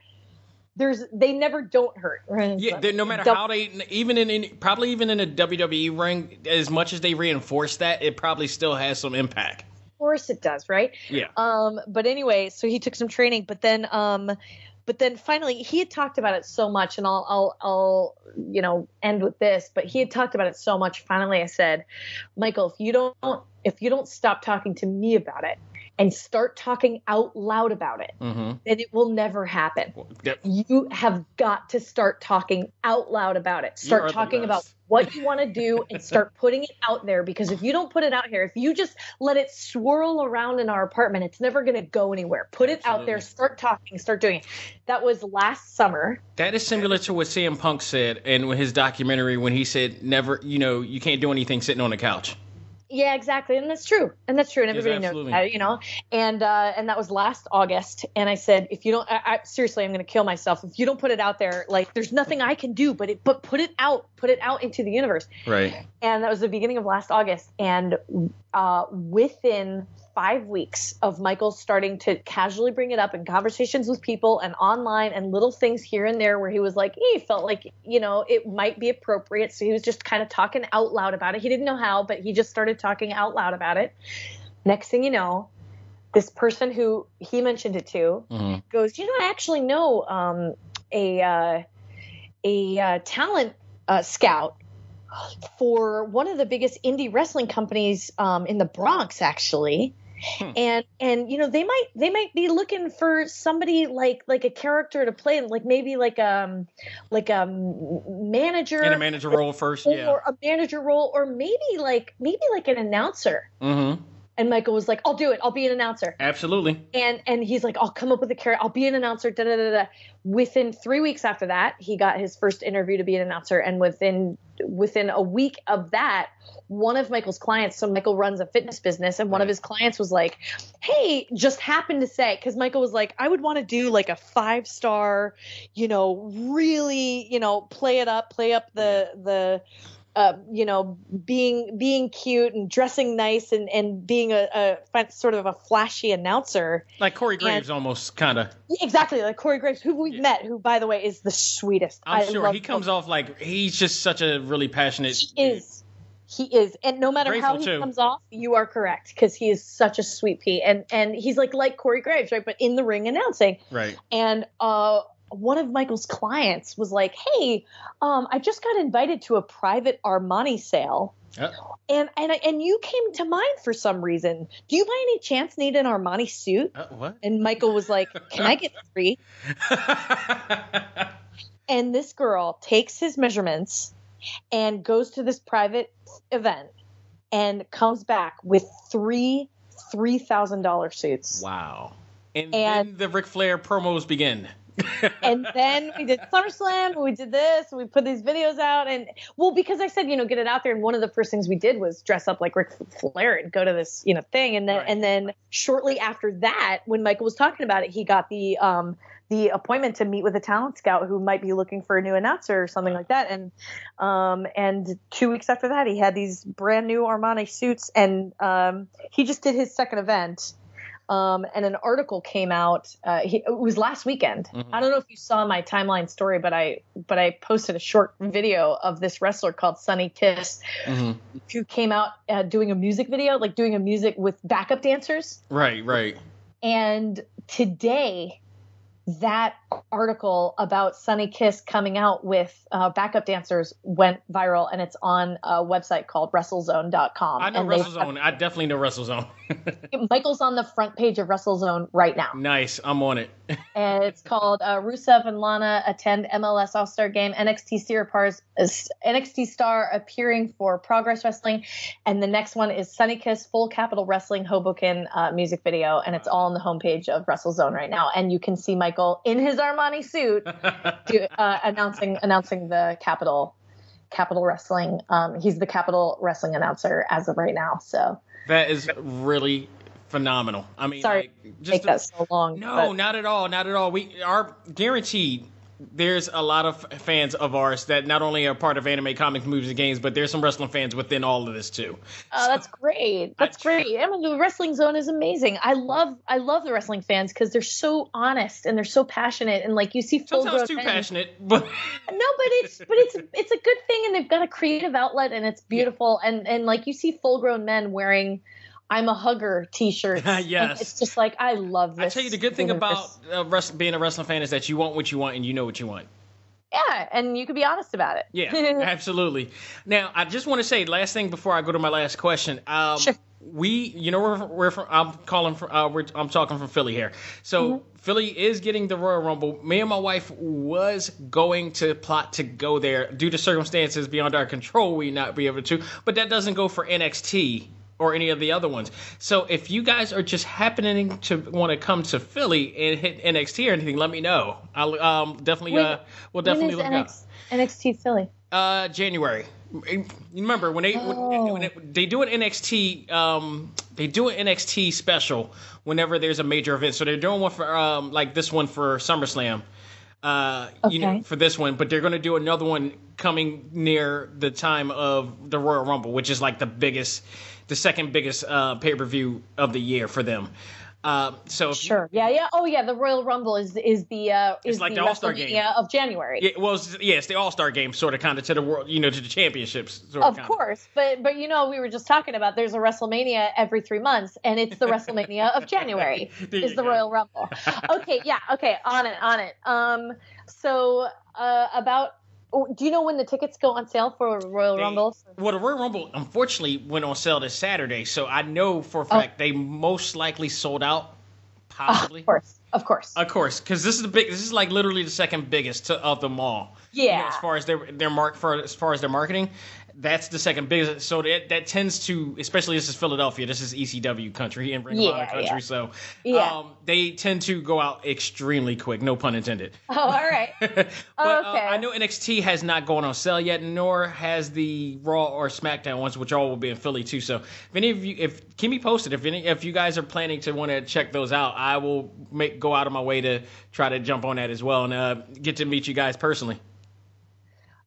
there's they never don't hurt right? <laughs> Yeah, no matter how they, even in, in probably even in a WWE ring, as much as they reinforce that, it probably still has some impact. Of course it does, right? Yeah. Um, but anyway, so he took some training, but then, um, but then finally he had talked about it so much, and I'll, I'll, I'll, you know, end with this. But he had talked about it so much. Finally, I said, Michael, if you don't, if you don't stop talking to me about it and start talking out loud about it, Mm-hmm. then it will never happen. You have got to start talking out loud about it. Start talking about what you want to do and start <laughs> putting it out there because if you don't put it out here, if you just let it swirl around in our apartment, it's never going to go anywhere. Put it out there, start talking, start doing it. That was last summer. That is similar to what CM Punk said in his documentary when he said, "Never, you know, you can't do anything sitting on the couch." Yeah, exactly, and that's true, and that's true, and Yes, everybody knows that, you know. And uh, and that was last August, and I said, if you don't, I, I, seriously, I'm going to kill myself if you don't put it out there. Like, there's nothing I can do, but it, but put it out, put it out into the universe. Right. and that was the beginning of last August. And uh, within five weeks of Michael starting to casually bring it up in conversations with people and online and little things here and there where he was like, he felt like, you know, it might be appropriate. So he was just kind of talking out loud about it. He didn't know how, but he just started talking out loud about it. Next thing you know, this person who he mentioned it to hmm goes, you know, I actually know um, a uh, a uh, talent uh, scout for one of the biggest indie wrestling companies um, in the Bronx, actually. Hmm. and and you know they might they might be looking for somebody like like a character to play like maybe like um like a manager In a manager role first, yeah or a manager role or maybe like maybe like an announcer Mm-hmm. and michael was like i'll do it i'll be an announcer Absolutely. and and he's like i'll come up with a character i'll be an announcer da, da, da, da. within three weeks after that he got his first interview to be an announcer and within within a week of that one of michael's clients so michael runs a fitness business and one of his clients was like hey just happened to say because michael was like i would want to do like a five star you know really you know play it up play up the the uh, you know, being being cute and dressing nice and, and being a, a sort of a flashy announcer. Like Corey Graves almost kind of. Exactly, like Corey Graves, who we've met, who by the way is the sweetest. I'm I sure he comes off like he's just such a really passionate. He is. He is, and no matter how he too. comes off, you are correct because he is such a sweet pea, and and he's like like Corey Graves, right? But in the ring announcing, Right. and uh, one of Michael's clients was like, "Hey, um, I just got invited to a private Armani sale." And and I- and you came to mind for some reason. Do you by any chance need an Armani suit? uh, what? And Michael was like, "Can I get three? <laughs> And this girl takes his measurements and goes to this private event and comes back with three three thousand dollar suits. wow. And, And- then the Ric Flair promos begin. <laughs> and then we did SummerSlam, and we did this, and we put these videos out, and well, because I said, you know, get it out there, and one of the first things we did was dress up like Ric Flair and go to this, you know, thing, and then Right. and then shortly after that, when Michael was talking about it, he got the um the appointment to meet with a talent scout who might be looking for a new announcer or something like that, and um and two weeks after that, he had these brand new Armani suits, and um he just did his second event. Um, and an article came out. Uh, he, it was last weekend. Mhm. I don't know if you saw my timeline story, but I but I posted a short video of this wrestler called Sonny Kiss Mhm. who came out uh, doing a music video, like doing a music with backup dancers. Right. Right. And today, that article about Sonny Kiss coming out with uh, backup dancers went viral, and it's on a website called WrestleZone.com. I know WrestleZone. I definitely know WrestleZone. <laughs> Michael's on the front page of WrestleZone right now. nice. I'm on it. <laughs> and it's called uh, Rusev and Lana attend MLS All Star Game. NXT Star Pars, NXT star appearing for Progress Wrestling, and the next one is Sonny Kiss Full Capital Wrestling Hoboken uh, music video, and it's all on the homepage of WrestleZone right now, and you can see Michael in his Armani suit uh, announcing announcing the Capital Capital Wrestling. Um, he's the Capital Wrestling announcer as of right now. So that is really phenomenal. I mean, Sorry like, take to- that so long. No, but- not at all. Not at all. We are guaranteed. There's a lot of fans of ours that not only are part of anime, comics, movies, and games, but there's some wrestling fans within all of this too. Oh, that's great. That's great. I mean, the wrestling zone is amazing. I love, I love the wrestling fans because they're so honest and they're so passionate. And like you see full Sometimes grown too men- passionate, but <laughs> No, but it's, but it's, it's a good thing, and they've got a creative outlet, and it's beautiful. And and like you see full grown men wearing, "I'm a hugger" T-shirts. <laughs> and Yes. it's just like I love this. I tell you, the good thing universe. about uh, being a wrestling fan is that you want what you want and you know what you want. yeah, and you can be honest about it. Yeah, <laughs> absolutely. Now, I just want to say last thing before I go to my last question. Um, Sure. We, you know, we're, we're from. I'm calling from. Uh, we're, I'm talking from Philly here. So Mm-hmm. Philly is getting the Royal Rumble. Me and my wife was going to plot to go there due to circumstances beyond our control. We not be able to, but that doesn't go for NXT or any of the other ones. So if you guys are just happening to want to come to Philly and hit NXT or anything, let me know. I'll um, definitely. When- uh, we'll definitely is look. NXT, NXT Philly? Uh, January. Remember when they Oh. when it, they do an NXT um they do an NXT special whenever there's a major event. So they're doing one for um like this one for SummerSlam. Uh, you know, Okay. for this one, but they're going to do another one coming near the time of the Royal Rumble, which is like the biggest, the second biggest uh, pay per view of the year for them. Uh, so Sure. Yeah. Yeah. Oh, yeah. The Royal Rumble is is the uh, is like the the All-Star game. Of January. yeah, well, it's, yeah, it's the All Star game, sort of, kind of to the world, you know, to the championships. Sort Of kinda. course, but but you know we were just talking about there's a WrestleMania every three months, and it's the WrestleMania of January <laughs> is the go. Royal Rumble. Okay, yeah, okay, on it, on it. Um, so uh, about Oh, do you know when the tickets go on sale for Royal They- Rumble? Well, the Royal Rumble unfortunately went on sale this Saturday, so I know for a oh. fact they most likely sold out. Possibly. Of course, of course. Of course, because this is the big. This is like literally the second biggest to, of them all. You know, Yeah. as far as their their mark for as far as their marketing, that's the second biggest. So that that tends to, especially this is Philadelphia. This is ECW country and Ring of Yeah, Honor country. yeah. So Yeah. um, they tend to go out extremely quick. No pun intended. oh, all right. <laughs> but Oh, uh, okay. I know NXT has not gone on sale yet, nor has the Raw or SmackDown ones, which all will be in Philly too. So if any of you, if keep me posted, if any, if you guys are planning to want to check those out, I will make go out of my way to try to jump on that as well and uh, get to meet you guys personally.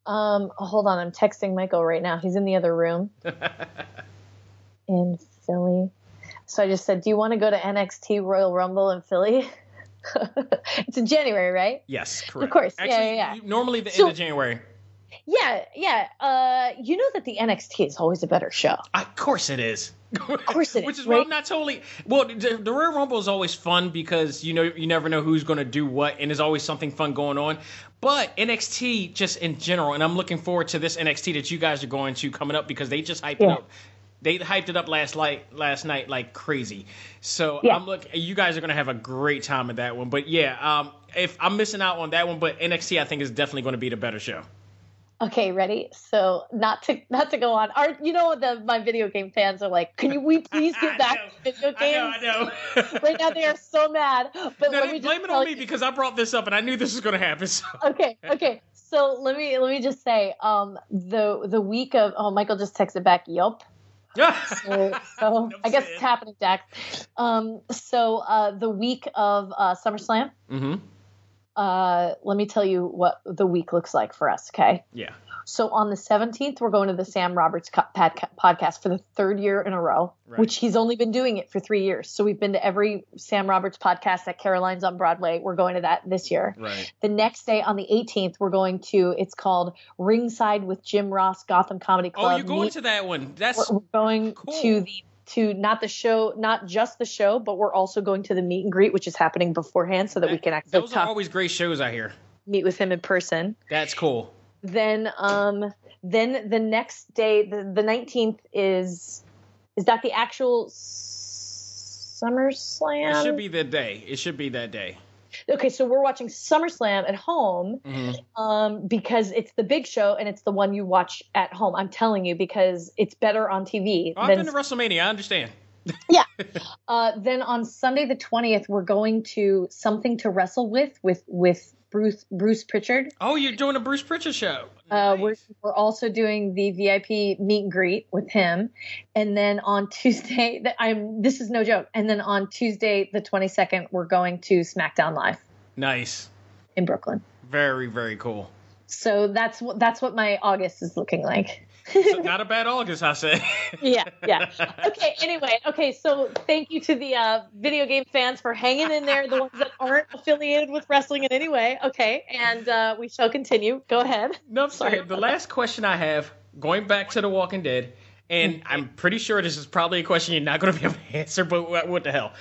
Um, hold on, I'm texting Michael right now. He's in the other room <laughs> in Philly. So I just said, "Do you want to go to NXT Royal Rumble in Philly?" <laughs> it's in January, right? Yes, correct. Of course. Yeah, Actually, yeah, yeah. you- normally the So- end of January. Yeah, yeah. Uh, you know that the NXT is always a better show. Of course it is. Of course it <laughs> Which is, is why? I'm not totally. Well, the, the Royal Rumble is always fun because you know you never know who's going to do what, and there's always something fun going on. But NXT, just in general, and I'm looking forward to this NXT that you guys are going to coming up because they just hyped it up. They hyped it up last night, last night like crazy. So Yeah. I'm look. You guys are gonna have a great time at that one. But yeah, um, if I'm missing out on that one, but NXT I think is definitely going to be the better show. Okay, ready? So not to not to go on. Our, you know, the my video game fans are like, "Can you we <laughs> please get back to video I know, games?" I know. <laughs> right now they are so mad. But No, let me just blame it on me you- because I brought this up and I knew this was going to happen. So. <laughs> okay, okay. So let me let me just say, um, the the week of oh, Michael just texted back, yup. So, so I guess it's happening, Dax. Um, so uh, the week of uh, SummerSlam, Mm-hmm. Uh, let me tell you what the week looks like for us. Okay. Yeah. So on the 17th, we're going to the Sam Roberts podcast for the third year in a row, Right. which he's only been doing it for three years. So we've been to every Sam Roberts podcast at Caroline's on Broadway. We're going to that this year. Right. The next day on the 18th, we're going to, it's called Ringside with Jim Ross Gotham Comedy Club. Oh, you're going Meet- to that one. That's we're, we're going cool. to the to not the show, not just the show, but we're also going to the meet and greet, which is happening beforehand, so that we can actually those are always great shows I hear. meet with him in person. That's cool. Then, um, then the next day, the the nineteenth is is that the actual SummerSlam? It should be that day. It should be that day. Okay, so we're watching SummerSlam at home Mm-hmm. um, because it's the big show and it's the one you watch at home. I'm telling you because it's better on TV. Oh, I've been to WrestleMania. I understand. <laughs> Yeah. Uh, then on Sunday the twentieth, we're going to something to wrestle with with with Bruce Bruce Pritchard. Oh, you're doing a Bruce Pritchard show. Uh, we're we're also doing the VIP meet and greet with him, and then on <laughs> Tuesday, I'm this is no joke. And then on Tuesday the twenty second, we're going to SmackDown Live nice. in Brooklyn. Very, very cool. So that's what that's what my August is looking like. So not a bad August, I say. <laughs> yeah, yeah. Okay, anyway, okay, so thank you to the uh, video game fans for hanging in there, the ones that aren't affiliated with wrestling in any way. Okay, and uh, we shall continue. Go ahead. No, Sorry sorry. The last question I have, going back to The Walking Dead, and I'm pretty sure this is probably a question you're not going to be able to answer, but what the hell?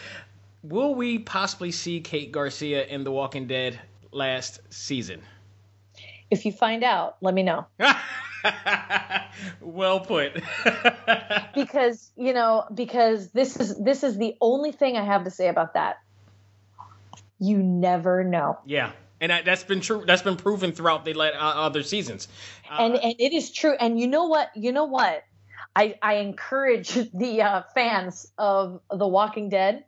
Will we possibly see Kate Garcia in The Walking Dead last season? If you find out, let me know. <laughs> <laughs> well put. <laughs> Because, you know, because this is this is the only thing I have to say about that. You never know. yeah, and that, that's been true. That's been proven throughout the uh, other seasons. Uh, and and it is true. And you know what? You know what? I I encourage <laughs> the uh, fans of The Walking Dead.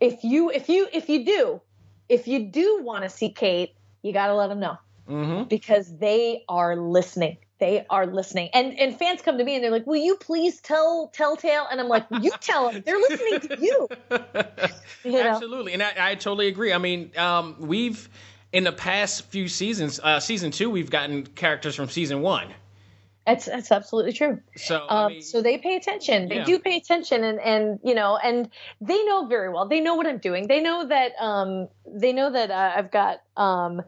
If you if you if you do if you do want to see Kate, you got to let them know mhm. because they are listening. They are listening. And and fans come to me and they're like, "Will you please tell Telltale?" And I'm like, "You tell them. They're listening to you." <laughs> You know? Absolutely, and I, I totally agree. I mean, um, we've in the past few seasons, uh, season two, we've gotten characters from season one. That's that's absolutely true. So, I Um, mean, so they pay attention. They Yeah. do pay attention, and and you know, and they know very well. They know what I'm doing. They know that um, they know that uh, I've got um,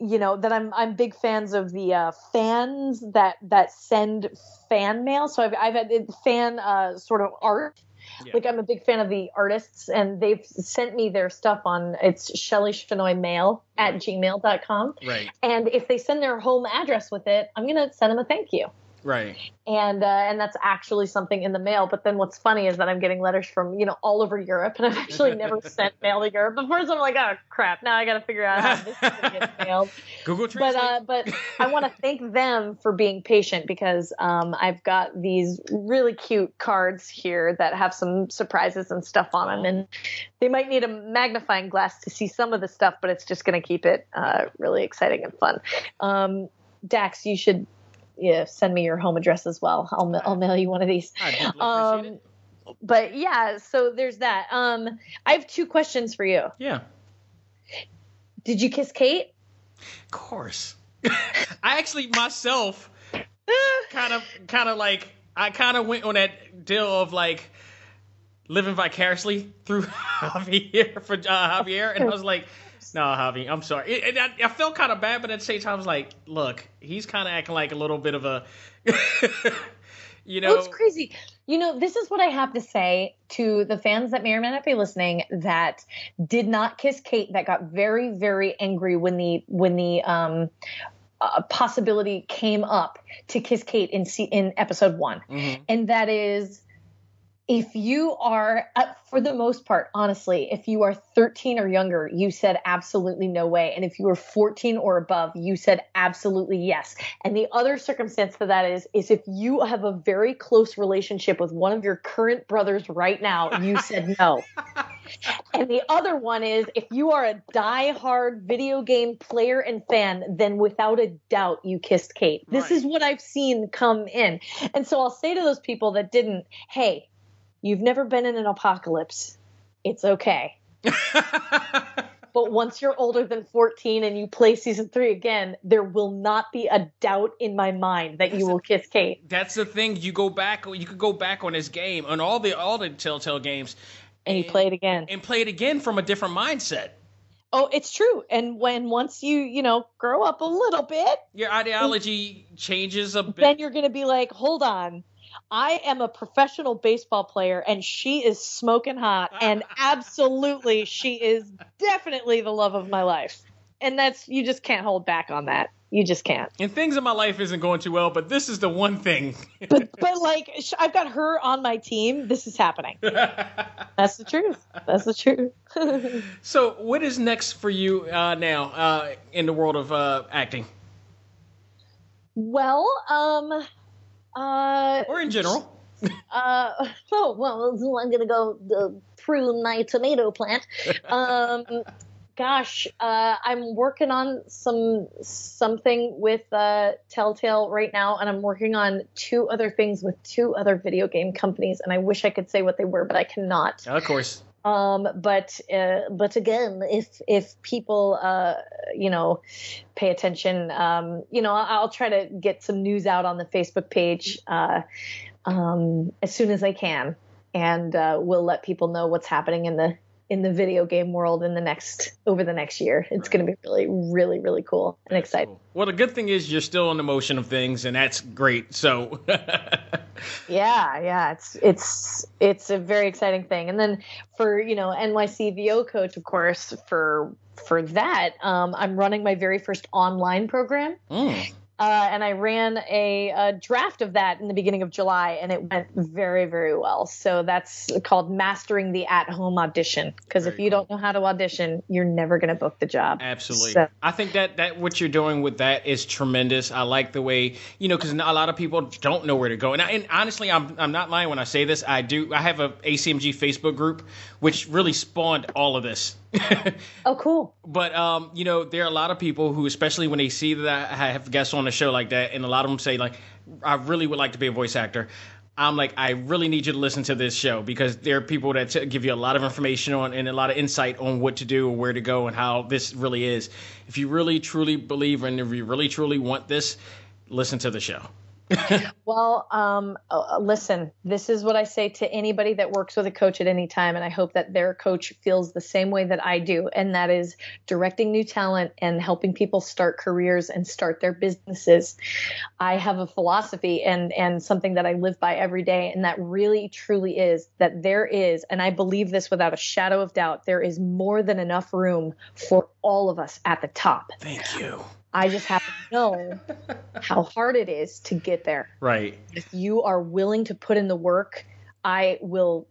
you know, that I'm I'm big fans of the uh, fans that that send fan mail. So I've I've had fan uh, sort of art. Yeah. Like I'm a big fan of the artists, and they've sent me their stuff on it's Shelly Shenoy Mail at gmail.com. Right. And if they send their home address with it, I'm gonna send them a thank you. Right. and uh, and that's actually something in the mail. But then what's funny is that I'm getting letters from you know all over Europe, and I've actually never <laughs> sent mail to Europe before. So I'm like, oh crap! Now I got to figure out how this is gonna get <laughs> mailed. Google But uh, but I want to <laughs> thank them for being patient because um, I've got these really cute cards here that have some surprises and stuff on them, and they might need a magnifying glass to see some of the stuff, but it's just going to keep it uh, really exciting and fun. Um, Dax, you should yeah, send me your home address as well. I'll, I'll mail you one of these. I deeply appreciate Um, but yeah, so there's that. Um, I have two questions for you. Yeah. Did you kiss Kate? Of course. <laughs> I actually myself <laughs> kind of kind of like I kind of went on that deal of like living vicariously through <laughs> Javier for uh, Javier, and I was like, "No, Javi, I'm sorry." It, it, I, I felt kind of bad, but at the same time, I was like, "Look, he's kind of acting like a little bit of a, <laughs> you know." Well, it's crazy. You know, this is what I have to say to the fans that may or may not be listening that did not kiss Kate. That got very, very angry when the when the um, uh, possibility came up to kiss Kate in in episode one, Mhm. and that is. If you are, uh, for the most part, honestly, if you are 13 or younger, you said absolutely no way. And if you are 14 or above, you said absolutely yes. And the other circumstance for that is, is if you have a very close relationship with one of your current brothers right now, you said no. <laughs> and the other one is if you are a die-hard video game player and fan, then without a doubt you kissed Kate. This Right. is what I've seen come in. And so I'll say to those people that didn't, hey, you've never been in an apocalypse. It's okay. <laughs> But once you're older than 14 and you play season three again, there will not be a doubt in my mind that you will kiss Kate. That's the thing. You go back. You could go back on this game on all the all the Telltale games And you play it again. and play it again from a different mindset. Oh, it's true. And when once you, you know, grow up a little bit, Your ideology changes a bit. then you're going to be like, hold on. I am a professional baseball player and she is smoking hot. And <laughs> absolutely, she is definitely the love of my life. And that's, you just can't hold back on that. You just can't. and things in my life isn't going too well, but this is the one thing. But, but like, I've got her on my team. This is happening. <laughs> That's the truth. That's the truth. <laughs> so, what is next for you uh, now uh, in the world of uh, acting, well, um, uh, or in general? <laughs> uh, oh, well, I'm gonna go uh, prune my tomato plant. Um, gosh, uh, I'm working on some something with uh, Telltale right now, and I'm working on two other things with two other video game companies, and I wish I could say what they were, but I cannot. Of course. Um, but uh, but again, if if people uh, you know pay attention, um, you know, I'll, I'll try to get some news out on the Facebook page uh, um, as soon as I can, and uh, we'll let people know what's happening in the in the video game world in the next over the next year. It's going to be really really really cool and exciting. Well, the good thing is you're still in the motion of things, and that's great. So, <laughs> Yeah, yeah, it's it's it's a very exciting thing. And then for you know NYC VO coach, of course, for for that, um, I'm running my very first online program. Mm. Uh, and I ran a, a draft of that in the beginning of July, and it went very, very well. So that's called mastering the at-home audition. Because if you cool. don't know how to audition, you're never going to book the job. Absolutely. So- I think that that what you're doing with that is tremendous. I like the way you know because a lot of people don't know where to go. And, I, and honestly, I'm I'm not lying when I say this. I do. I have a ACMG Facebook group which really spawned all of this. <laughs> Oh, cool. but um, you know, there are a lot of people who, especially when they see that I have guests on the show like that, and a lot of them say like, I really would like to be a voice actor. I'm like, I really need you to listen to this show because there are people that t- give you a lot of information on and a lot of insight on what to do or where to go and how this really is. If you really truly believe and if you really truly want this, listen to the show. <laughs> well, um, uh, listen, this is what I say to anybody that works with a coach at any time, and I hope that their coach feels the same way that I do, and that is directing new talent and helping people start careers and start their businesses. I have a philosophy and and something that I live by every day, and that really truly is that there is, and I believe this without a shadow of doubt, there is more than enough room for all of us at the top. Thank you. I just have to <laughs> know how hard it is to get there. Right. If you are willing to put in the work, I will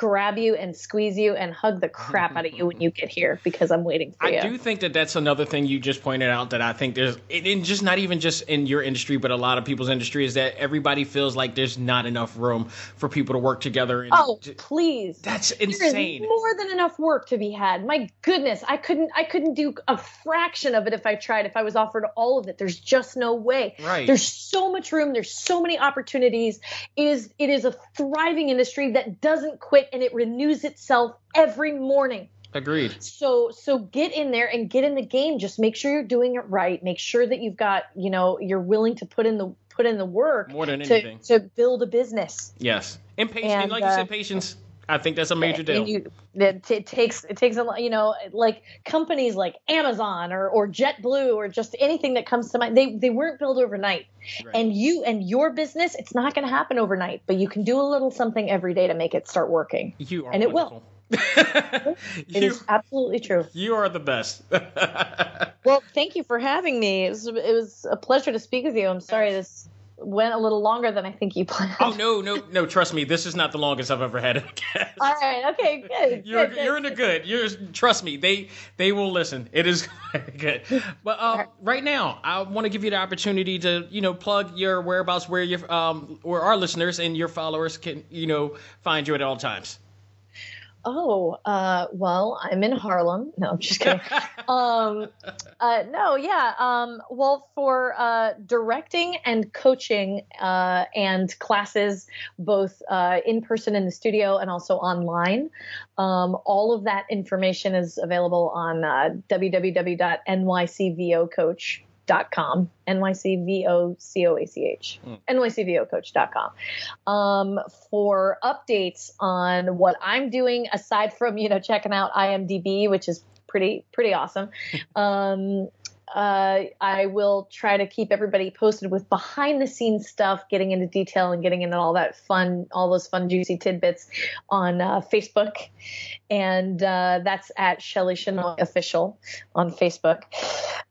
grab you and squeeze you and hug the crap out of you when you get here because I'm waiting for I you. I do think that that's another thing you just pointed out that I think there's, and just not even just in your industry, but a lot of people's industry is that everybody feels like there's not enough room for people to work together. And Oh, please. that's There is insane. more than enough work to be had. My goodness, I couldn't I couldn't do a fraction of it if I tried, if I was offered all of it. There's just no way. Right. There's so much room, there's so many opportunities. It is it is a thriving industry that doesn't quit and it renews itself every morning. Agreed. So so get in there and get in the game. Just make sure you're doing it right. Make sure that you've got, you know, you're willing to put in the put in the work More than to, anything. to build a business. Yes. And patience, and And, like you uh, said, patience. I think that's a major deal. You, it, it takes it takes a lot, you know, like companies like Amazon or or JetBlue or just anything that comes to mind. They they weren't built overnight. Right. And you and your business, it's not going to happen overnight, but you can do a little something every day to make it start working. you are and it will. wonderful. <laughs> It you, is absolutely true. you are the best. <laughs> Well, thank you for having me. It was, it was a pleasure to speak with you. I'm sorry this went a little longer than I think you planned. oh no, no, no! Trust me, this is not the longest I've ever had a guest. All right. Okay. Good. <laughs> You're good, good. you're in the good. You're trust me. They they will listen. It is <laughs> good. But um, right now, I want to give you the opportunity to you know plug your whereabouts, where your um where our listeners and your followers can you know find you at all times. Oh, uh, well, I'm in Harlem. No, I'm just kidding. <laughs> um, uh, no, yeah. Um, well, for uh, directing and coaching uh, and classes, both uh, in person in the studio and also online, um, all of that information is available on uh, www.nycvocoach.com. NYCVOCOACH, NYCVOcoach.com. Um, for updates on what I'm doing, aside from, you know, checking out IMDb, which is pretty, pretty awesome. <laughs> Um, uh, I will try to keep everybody posted with behind the scenes stuff, getting into detail and getting into all that fun, all those fun, juicy tidbits on uh, Facebook. And uh, that's at Shelly Chenoy Official on Facebook.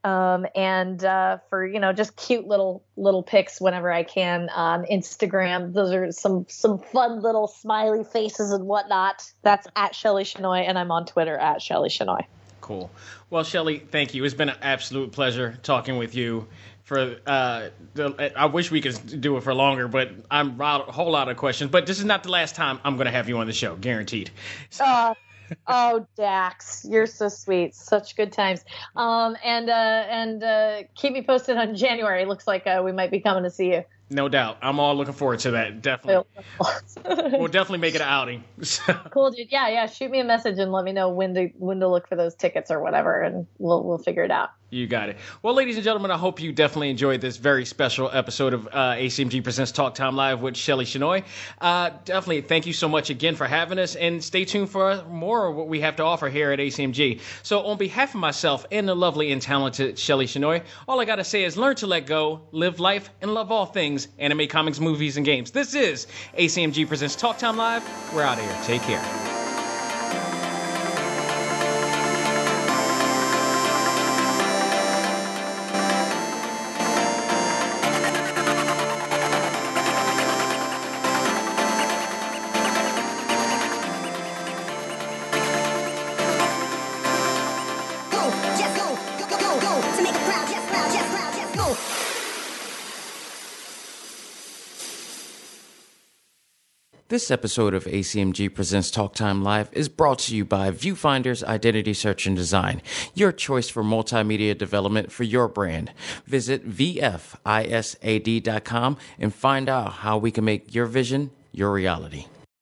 Um, and uh, for, you know, just cute little little pics whenever I can on Instagram. Those are some some fun little smiley faces and whatnot. That's at Shelly Chenoy, and I'm on Twitter at Shelly Chenoy. Cool. Well, Shelly, thank you. It's been an absolute pleasure talking with you. For uh, the, I wish we could do it for longer, but I'm a whole lot of questions. But this is not the last time I'm going to have you on the show, guaranteed. Oh, oh, Dax, you're so sweet. Such good times. Um, and uh, and uh, keep me posted on January. Looks like uh, we might be coming to see you. No doubt. I'm all looking forward to that. Definitely. We'll <laughs> definitely make it an outing. <laughs> Cool, dude. Yeah, yeah. Shoot me a message and let me know when to when to look for those tickets or whatever, and we'll we'll figure it out. you got it. Well, ladies and gentlemen, I hope you definitely enjoyed this very special episode of uh, ACMG Presents Talk Time Live with Shelly Shinoy. Uh, definitely thank you so much again for having us, and stay tuned for more of what we have to offer here at ACMG. So, on behalf of myself and the lovely and talented Shelly Shinoy, all I got to say is learn to let go, live life, and love all things anime, comics, movies, and games. This is ACMG Presents Talk Time Live. We're out of here. Take care. This episode of ACMG Presents Talk Time Live is brought to you by Viewfinder's Identity Search and Design, your choice for multimedia development for your brand. Visit VFISAD.com and find out how we can make your vision your reality.